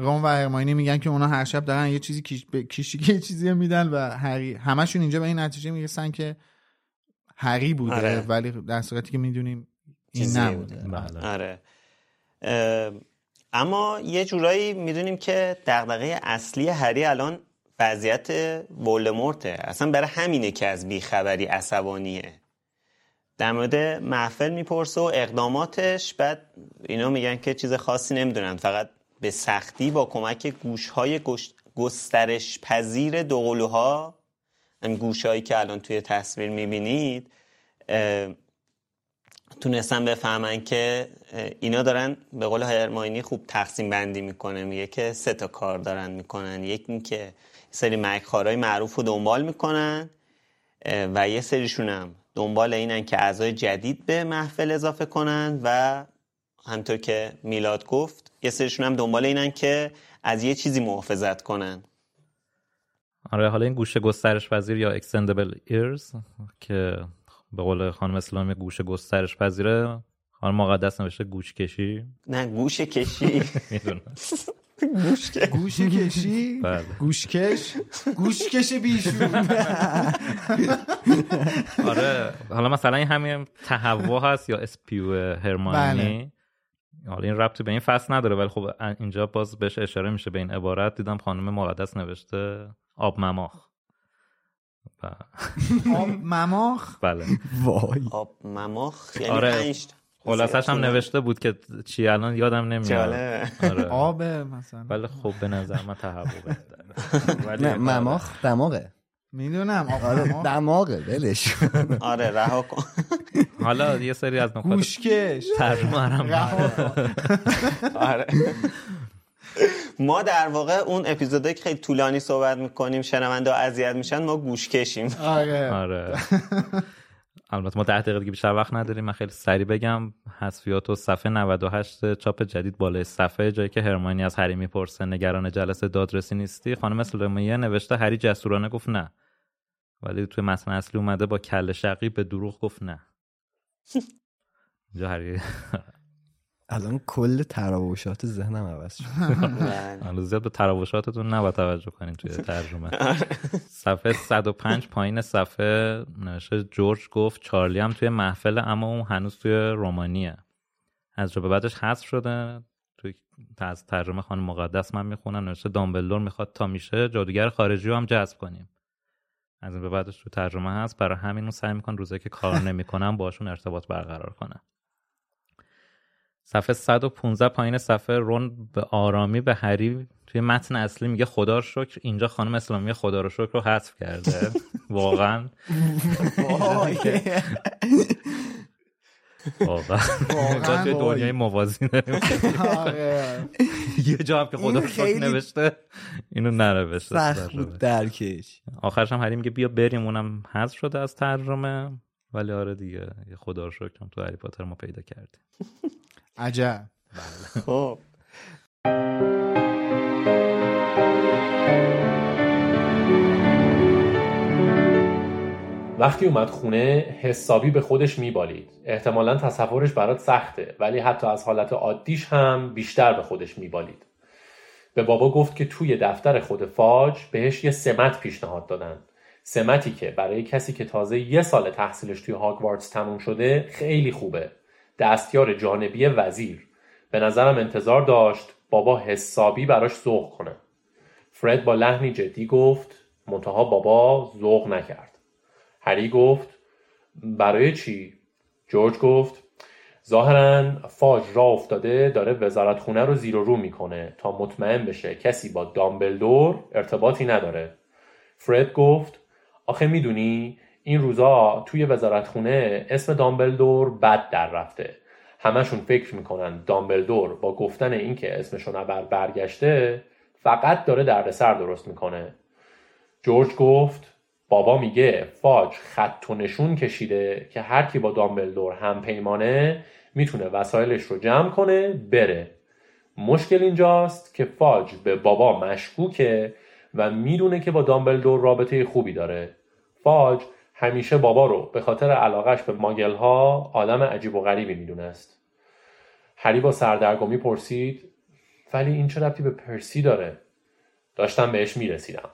رون و هرماینی میگن که اونا هر شب دارن یه چیزی کیش... به کیشیک یه چیزی میدن و هری همشون اینجا به این نتیجه می‌رسن که هری بوده آره. ولی در صورتی که می‌دونیم این نبوده. بله. آره. اه، اما یه جورایی می‌دونیم که دغدغه اصلی هری الان وضعیت ولدمورته. اصلا برای همینه که از بیخبری عصبانیه. در مورد محفل می‌پرسه و اقداماتش بعد اینا میگن که چیز خاصی نمی‌دونن. فقط به سختی با کمک گوشهای گسترش پذیر دوقلوها. این گوشهایی که الان توی تصویر می‌بینید تونستن بفهمن که اینا دارن به قول هرماینی خوب تقسیم بندی می‌کنه. میگه که سه تا کار دارن می‌کنن. یکی این که سری مکخارهای معروف رو دنبال می‌کنن و یه سریشون هم دنبال اینن که اعضای جدید به محفل اضافه کنن و همطور که میلاد گفت یه سریشون هم دنبال اینن که از یه چیزی محافظت کنن. آره حالا این گوشه گسترش پذیر یا extendable ears که به قول خانم اسلامی گوشه گسترش پذیره. خانم مقدس نوشته گوش کشی. نه گوش کشی. می‌دونم. گوش گوش کشی؟ بله. گوشکش گوشکش بیشون. آره حالا مثلا این همین تهوع هست یا اسپیو هرمانی حالا این ربطی به این فصل نداره ولی خب اینجا باز بهش اشاره میشه به این عبارت. دیدم خانم مقدس نوشته آب مماخ. آب مماخ؟ بله. وای. آب مماخ؟ یعنی آره خلاصش هم نوشته بود که چی الان یادم نمیاد. آره. آب مثلا. ولی خب به نظر من تهوع ولی نه مماخ دماغه. می‌دونم آره دماغه ولش آره رها کن. حالا یه سری از نکات گوشکش. آره. ما در واقع اون اپیزودایی که خیلی طولانی صحبت می‌کنیم شنونده اذیت میشن ما گوش کشیم آره. آره. البته ما ده دقیقه دیگه بیشتر وقت نداریم. من خیلی سریع بگم. حذفیات و صفحه 98 چاپ جدید بالای صفحه جایی که هرمانی از هری می‌پرسه. نگران جلسه دادرسی نیستی؟ خانم اسلامیه نوشته هری جسورانه گفت نه. ولی توی متن اصلی اومده با کل شقی به دروغ گفت نه. اینجا هری الان کل تراوشات ذهنم عوض شد. حالا زیاد به تراوشاتتون نباید توجه کنین توی ترجمه. صفحه 105 پایین صفحه نوشته جورج گفت چارلی هم توی محفل اما اون هنوز توی رومانیه. از به بعدش حذف شده. توی از ترجمه خانم مقدس من می‌خونم نوشته دامبلدور می‌خواد تا میشه جادوگر خارجی رو هم جذب کنیم. از این به بعدش تو ترجمه هست. برای همین اون سعی میکن روزایی که کار نمی‌کنن باشون ارتباط برقرار کنن صفحه 115 پایین صفحه رون به آرامی به هری توی متن اصلی میگه خدا رو شکر. اینجا خانم اسلامی خدا رو شکر رو حذف کرده. واقعا. واقعا. توی دنیای موازی یه جا هم که خدا رو شکر نوشته اینو ننوشته. سخت بود درکش. آخرش هم هری میگه بیا بریم اونم حذف شده از ترجمه. ولی آره دیگه خدا رو شکر تو هری پاتر ما پیدا کردیم. عجب. خب. وقتی اومد خونه حسابی به خودش میبالید. احتمالا تصورش برات سخته ولی حتی از حالت عادیش هم بیشتر به خودش میبالید. به بابا گفت که توی دفتر خود فاج بهش یه سمت پیشنهاد دادن. سمتی که برای کسی که تازه یه سال تحصیلش توی هاگوارتس تموم شده خیلی خوبه. دستیار جانبی وزیر. به نظرم انتظار داشت بابا حسابی براش ذوق کنه. فرد با لحنی جدی گفت منتها بابا ذوق نکرد. هری گفت برای چی؟ جورج گفت ظاهرا فاج را افتاده داره وزارت خونه رو زیر و رو می‌کنه تا مطمئن بشه کسی با دامبلدور ارتباطی نداره. فرد گفت آخه می‌دونی این روزا توی وزارت خونه اسم دامبلدور بد در رفته. همشون فکر می‌کنن دامبلدور با گفتن اینکه اسمشون اول برگشته فقط داره دردسر درست می‌کنه. جورج گفت بابا میگه فاج خط و نشون کشیده که هر کی با دامبلدور هم پیمانه می‌تونه وسایلش رو جمع کنه بره. مشکل اینجاست که فاج به بابا مشکوکه و می‌دونه که با دامبلدور رابطه خوبی داره. فاج همیشه بابا رو به خاطر علاقش به ماگل ها آدم عجیب و غریبی می‌دونست. هری با سردرگمی پرسید ولی این چه ربطی به پرسی داره؟ داشتم بهش می‌رسیدم.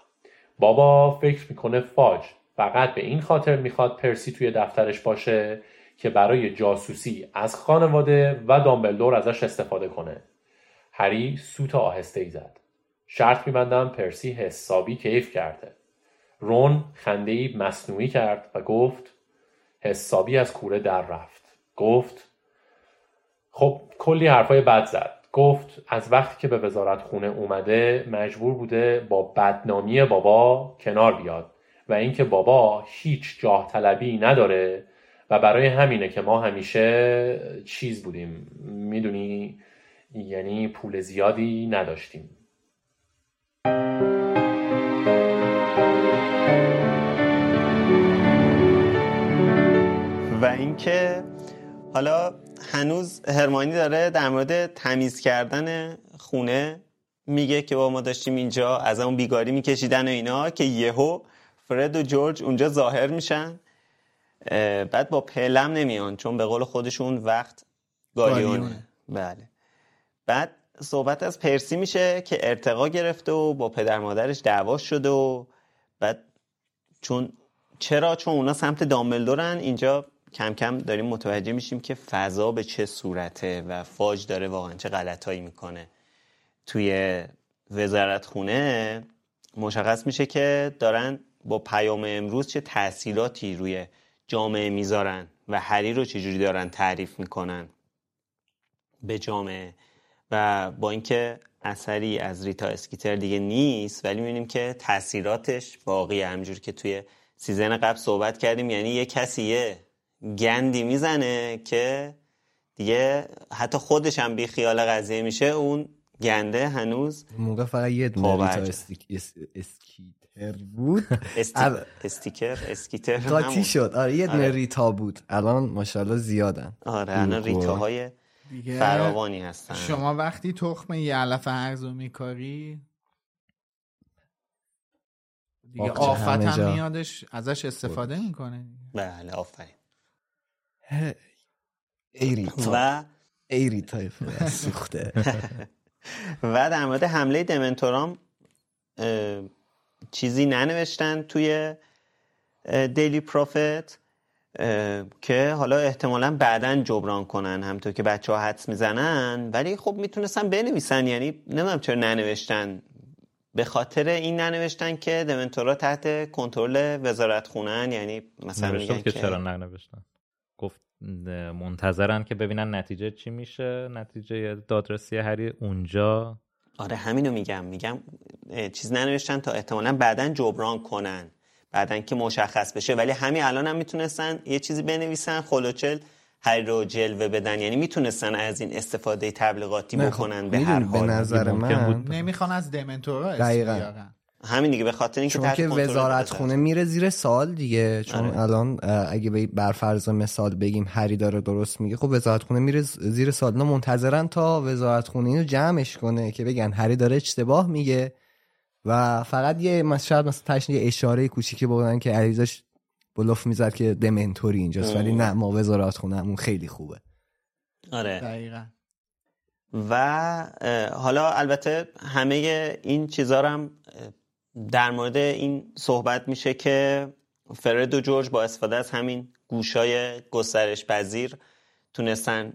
بابا فکر می‌کنه فاج فقط به این خاطر می‌خواد پرسی توی دفترش باشه که برای جاسوسی از خانواده و دامبلدور ازش استفاده کنه. هری سوت آهسته ای زد. شرط میبندم پرسی حسابی کیف کرده. رون خندهای مصنوعی کرد و گفت حسابی از کوره در رفت. گفت خب کلی حرفای بد زد. گفت از وقتی که به وزارت خونه اومده مجبور بوده با بدنامی بابا کنار بیاد و اینکه بابا هیچ جاه طلبی نداره و برای همینه که ما همیشه چیز بودیم. می‌دونی یعنی پول زیادی نداشتیم. و اینکه حالا هنوز هرمانی داره در مورد تمیز کردن خونه میگه که با ما داشتیم اینجا از اون بیگاری میکشیدن و اینا که یهو فرد و جورج اونجا ظاهر میشن. بعد با پلم نمیان چون به قول خودشون وقت گالیونه بله. بعد صحبت از پرسی میشه که ارتقا گرفته و با پدر مادرش دعوا شده و بعد چون چرا؟ چون اونا سمت دامبلدورن اینجا کم کم داریم متوجه میشیم که فضا به چه صورته و فاج داره واقعا چه غلطایی می‌کنه. توی وزارت خونه مشخص میشه که دارن با پیام امروز چه تاثیراتی روی جامعه می‌ذارن و هری رو چجوری دارن تعریف می‌کنن به جامعه و با اینکه اثری از ریتا اسکیتر دیگه نیست ولی می‌بینیم که تاثیراتش باقی همجور که توی season قبل صحبت کردیم یعنی یه کسی یه گندی می‌زنه که دیگه حتی خودش هم بی خیال قضیه میشه. اون گنده هنوز موقع فقط یه دونه ریتا اسکیتر بود. استیکر اسکیتر قاطی شد؟ آره یه دونه ریتا بود. الان ماشاءالله زیادن. آره الان ریتاهای فراوانی هستن. شما وقتی تخم یه علف هرزو میکاری دیگه آفت هم میادش ازش استفاده می‌کنه بله آفرین. و ایریتا سوخته. و در مورد حمله دمنتورام چیزی ننوشتن توی دیلی پروفت که حالا احتمالا بعدا جبران کنن همطور که بچه ها حدس می‌زنن. ولی خب می‌تونستن بنویسن یعنی نمی‌دونم چرا ننوشتن. به خاطر این ننوشتن که دمنتورا تحت کنترل وزارت خونن یعنی مثلا میگن که چرا ننوشتن. منتظرن که ببینن نتیجه چی میشه. نتیجه دادرسی هری اونجا. آره همینو میگم. میگم چیز ننوشتن تا احتمالا بعدا جبران کنن. بعدا که مشخص بشه. ولی همین الان هم می‌تونستن یه چیزی بنویسن خلوچل هری رو جلوه بدن. یعنی می‌تونستن از این استفاده تبلیغاتی بکنن به هر حال. به نظر من نمی‌خوان از دمنتورا دقیقا. همین دیگه به خاطر اینکه چون که وزارت خونه میره زیر سال دیگه. چون آره. الان اگه بر فرض مثال بگیم هری داره درست میگه خب وزارت خونه میره زیر سال نه منتظرن تا وزارت خونه اینو جمعش کنه که بگن هری داره اشتباه میگه. و فقط یه شاید مثلا تشن یه اشاره کوچیکی بودن که علیزش بلوف می‌زد که دمنتوری اینجاست ولی نه ما وزارت خونه همون خیلی خوبه. آره. دقیقا. و حالا البته همه این چیزا هم در مورد این صحبت میشه که فرد و جورج با استفاده از همین گوشای گسترش پذیر تونستن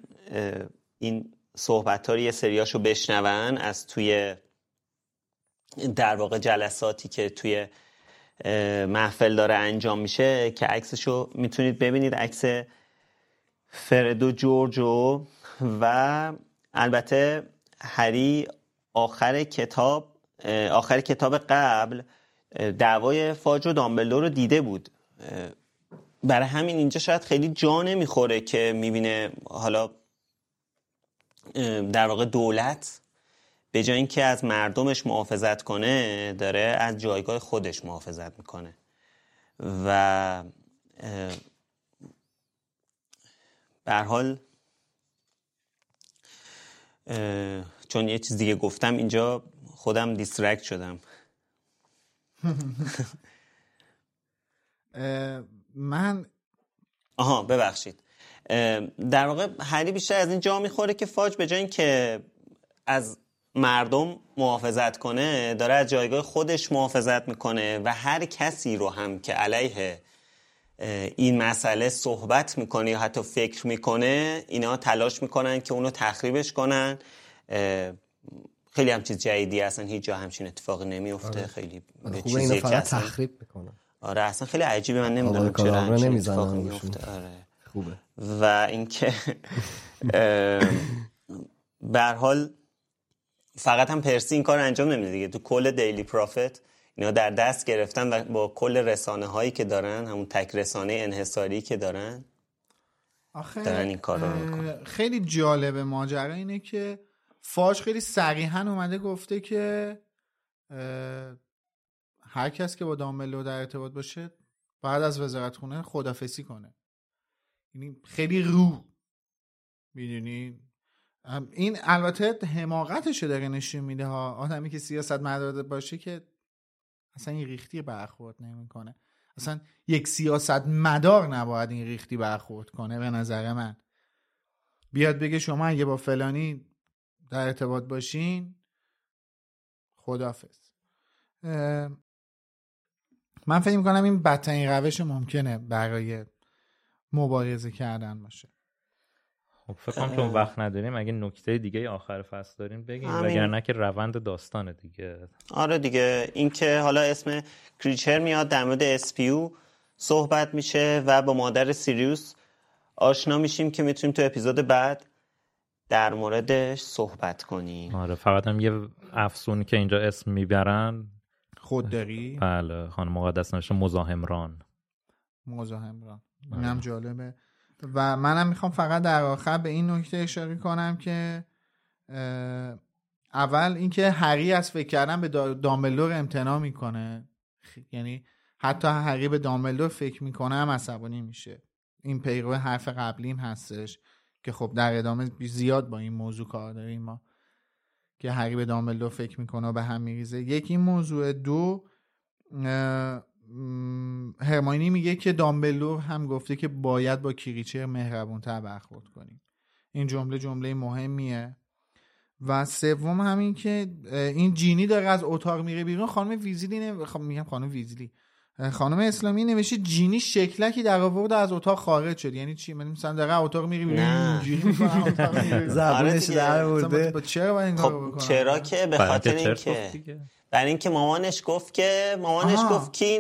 این صحبت ها رو یه سریاشو بشنون از توی در واقع جلساتی که توی محفل داره انجام میشه که عکسشو می‌تونید ببینید عکس فرد و جورجو و البته هری آخر کتاب آخر کتاب قبل دعوای فاج و دامبلدور رو دیده بود. برای همین اینجا شاید خیلی جا نمی‌خوره که می‌بینه حالا در واقع دولت به جای اینکه از مردمش محافظت کنه داره از جایگاه خودش محافظت می‌کنه. و به حال چون یه چیز دیگه گفتم اینجا خودم دیسترکت شدم. من آها ببخشید. در واقع هری بیشتر از این جا می‌خوره که فاج به جای که از مردم محافظت کنه داره از جایگاه خودش محافظت می‌کنه و هر کسی رو هم که علیه این مسئله صحبت می‌کنه یا حتی فکر می‌کنه اینا تلاش می‌کنن که اونو تخریبش کنن. خیلی هم چیز جدیدی اصلا هیچ جا همچین اتفاقی نمیفته آره. خیلی خوبه اینو فقط تخریب می‌کنن. آره اصلا خیلی عجیبه من نمی‌دونم چرا همچین اتفاقی میفته آره. خوبه. و اینکه به حال فقط هم پرسی این کار انجام نمیده دیگه. تو کل دیلی پرافت اینا در دست گرفتن و با کل رسانه هایی که دارن همون تک رسانه انحصاری که دارن آخه دارن این کار رو خیلی جالبه ماجرا اینه که فاش خیلی صریحا اومده گفته که هر کس که با دامبلو در ارتباط باشه بعد از وزارت خونه خدافسی کنه. یعنی خیلی رو. می‌دونی؟ این البته حماقتش داره نشون میده ها. آدمی که سیاست مدار باشه که اصلا این ریختی برخورد نمی‌کنه. اصلا یک سیاست مدار نباید این ریختی برخورد کنه به نظر من. بیاد بگه شما اگه با فلانی در ارتباط باشین خدافز من فکر می‌کنم این بدترین روش ممکنه برای مبارزه کردن باشه. خب فکر کنم چون وقت نداریم اگه نکته دیگه آخر فصل داریم بگیم وگرنه که روند داستان دیگه. آره دیگه اینکه حالا اسم کریچر میاد در مورد اسپیو صحبت میشه و با مادر سیریوس آشنا میشیم که می‌تونیم تو اپیزود بعد در موردش صحبت کنیم. آره فقط هم یه افسونی که اینجا اسم می‌برن. خودداری؟ بله خانم مقدس نوشته مزاحمران. مزاحمران. اینم جالبه. و منم می‌خوام فقط در آخر به این نکته اشاره کنم که اول اینکه هری از فکر کردن به دامبلور امتناع می‌کنه. یعنی حتی هری به دامبلور فکر می‌کنه هم عصبانی میشه. این پیرو حرف قبلیم هستش. که خب در ادامه زیاد با این موضوع کار داریم ما که هری به دامبلدور فکر می‌کنه و به هم میریزه. یکی این موضوع دو هرماینی میگه که دامبلور هم گفته که باید با کریچر مهربونتر برخورد کنیم. این جمله جمله مهمیه. و سوم همین که این جینی داره از اتاق میره بیرون. خانم ویزیلی نمی... خب میگم خانم ویزیلی. خانم اسلامی نوشته جینی شکلکی در آورد از اتاق خارج شد. یعنی چی؟ من مثلا داره اتاق میری اینجوری زبونش در آورده. چرا این خب چرا که؟ به خاطر اینکه برای اینکه مامانش گفت که مامانش. گفت کی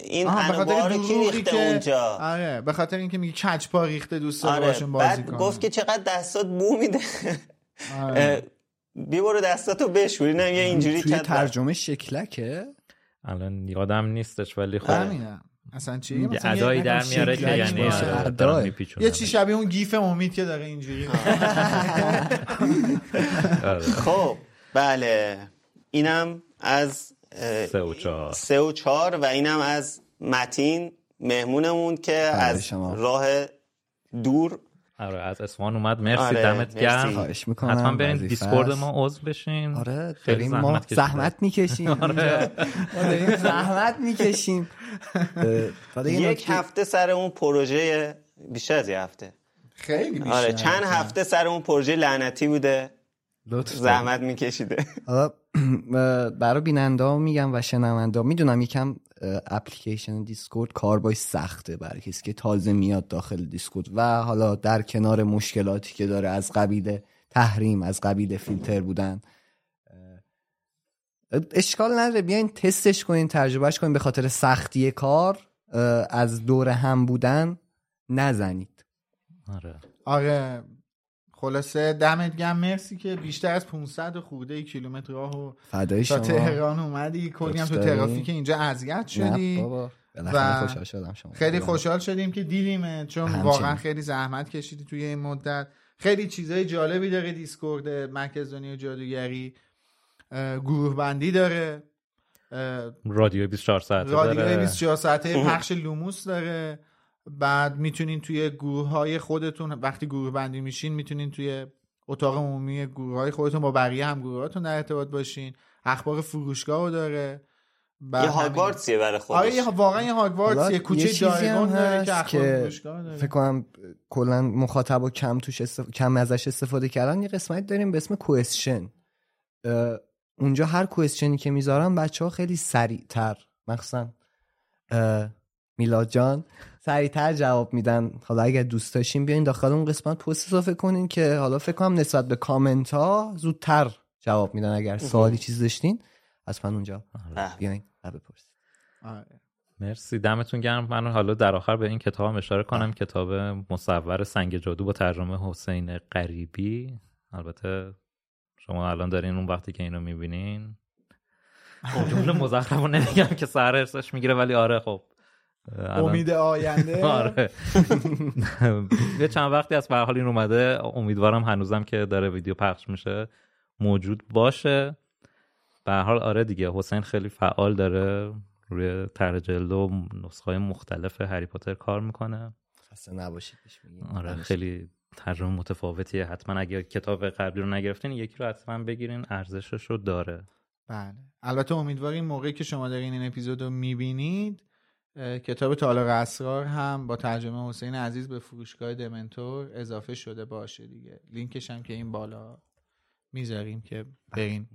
این انوار کی ریخته اونجا؟ آره به خاطر اینکه میگه کچ پا ریخته دوست آره. باشون بازی بعد گفت که چقدر دستات بو میده. آره. بی برو دستاتو بشوری نه اینجوری توی ترجمه شکلکه؟ الان یادم نیستش ولی خب همینه. اصلا چی؟ یه ادایی در میاره که یعنی یه چی شبیه اون گیف امید که داره اینجوری خب بله. اینم از سه و چهار. سه و چهار و اینم از متین مهمونمون که از راه دور آره از اسوان اومد. مرسی آره، دمت گرم. خواهش می‌کنم حتما برین دیسکورد ما عضو بشین آره خیلی ما زحمت می‌کشیم. آره. داریم زحمت می‌کشیم. یک هفته سر اون پروژه بیشتر از یه هفته. خیلی بیشتر. آره چند هفته سر اون پروژه لعنتی بوده. زحمت میکشیده. برای بیننده میگم و شنونده می‌دونم یکم اپلیکیشن Discord کار باش سخته برای کسی که تازه میاد داخل Discord و حالا در کنار مشکلاتی که داره از قبیل تحریم از قبیل فیلتر بودن. اشکال نداره بیاین تستش کنین تجربهش کنین به خاطر سختی کار از دور هم بودن نزنید. آره. آره. خلاصه دمت گرم مرسی که بیشتر از 500 خورده کیلومتر راهو پا شدی تا تهران اومدی. کلی هم تو ترافیک اینجا اذیت شدی. و خوشحال شدم شما خیلی خوشحال شدیم که دیدیم چون واقعا خیلی زحمت کشیدی توی این مدت. خیلی چیزای جالبی داره Discord مرکز دنیا جادوگری. گروه بندی داره. رادیو 24 ساعته رادیو 24 ساعته پخش لوموس داره. بعد می‌تونین توی گروه های خودتون وقتی گروه بندی میشین می‌تونین توی اتاق عمومی گروه های خودتون با بقیه هم گروهاتون در ارتباط باشین. اخبار فروشگاه رو داره. یه هاگوارتسیه برای خودش. آره یه واقعا یه هاگوارتسیه کوچه دایگون داره که اخبار فروشگاه داره. فکر کنم کلا مخاطب و کم توش استف... کم ازش استفاده کردن. یه قسمت داریم به اسم کوئسشن اونجا هر کوئسشنی که می‌ذارن بچه ها خیلی سریعتر مخصوصا میلاد جان سریعتر جواب میدن. حالا اگر دوست داشتین بیاین داخل اون قسمت پست اضافه کنین که حالا فکر کنم نسبت به کامنت ها زودتر جواب میدن اگر سوالی چیز داشتین. حتما اونجا بیاین و بپرسید. مرسی. دمتون گرم. من حالا در آخر به این کتاب هم اشاره کنم. کتاب مصور سنگ جادو با ترجمه حسین غریبی. البته شما الان دارین اون وقتی که اینو می‌بینین. جمله مزخرف رو نمیگم که سر ارسش می‌گیره ولی آره خب. امید آینده. آره. یه چند وقتی از به حال این اومده. امیدوارم هنوزم که داره ویدیو پخش میشه. موجود باشه. به حال آره دیگه حسین خیلی فعال داره. روی طرح جلد و نسخه های مختلف هری پاتر کار می‌کنه. خسته نباشید آره خیلی ترجمه متفاوتیه. حتما اگه کتاب قبلی رو نگرفتین یکی رو حتما بگیرین. ارزشش رو داره. بله. البته امیدواریم موقعی که شما دارین این اپیزود رو می‌بینید کتاب تالار اسرار هم با ترجمه حسین عزیز به فروشگاه دمنتور اضافه شده باشه دیگه. لینکش هم که این بالا می‌ذاریم که برین.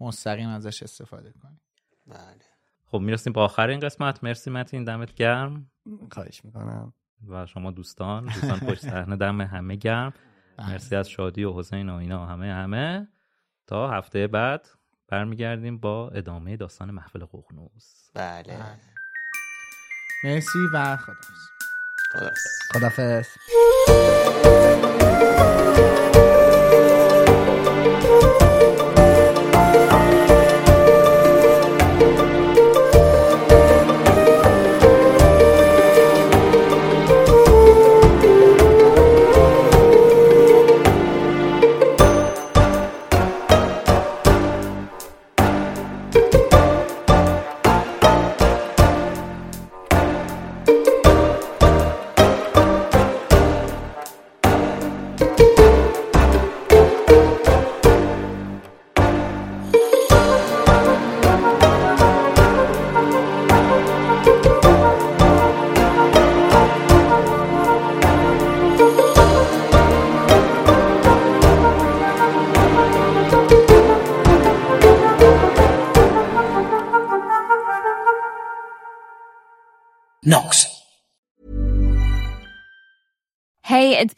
مستقیم ازش استفاده کنیم. بله. خب می‌رسیم با آخر این قسمت. مرسی متین دمت گرم. خواهش می‌کنم. و شما دوستان دوستان پشت صحنه دم همه گرم. مرسی از شادی و حسین و اینا همه همه. تا هفته بعد برمیگردیم با ادامه داستان محفل ققنوس. بله. مرسی و خدافز خدافز Knox.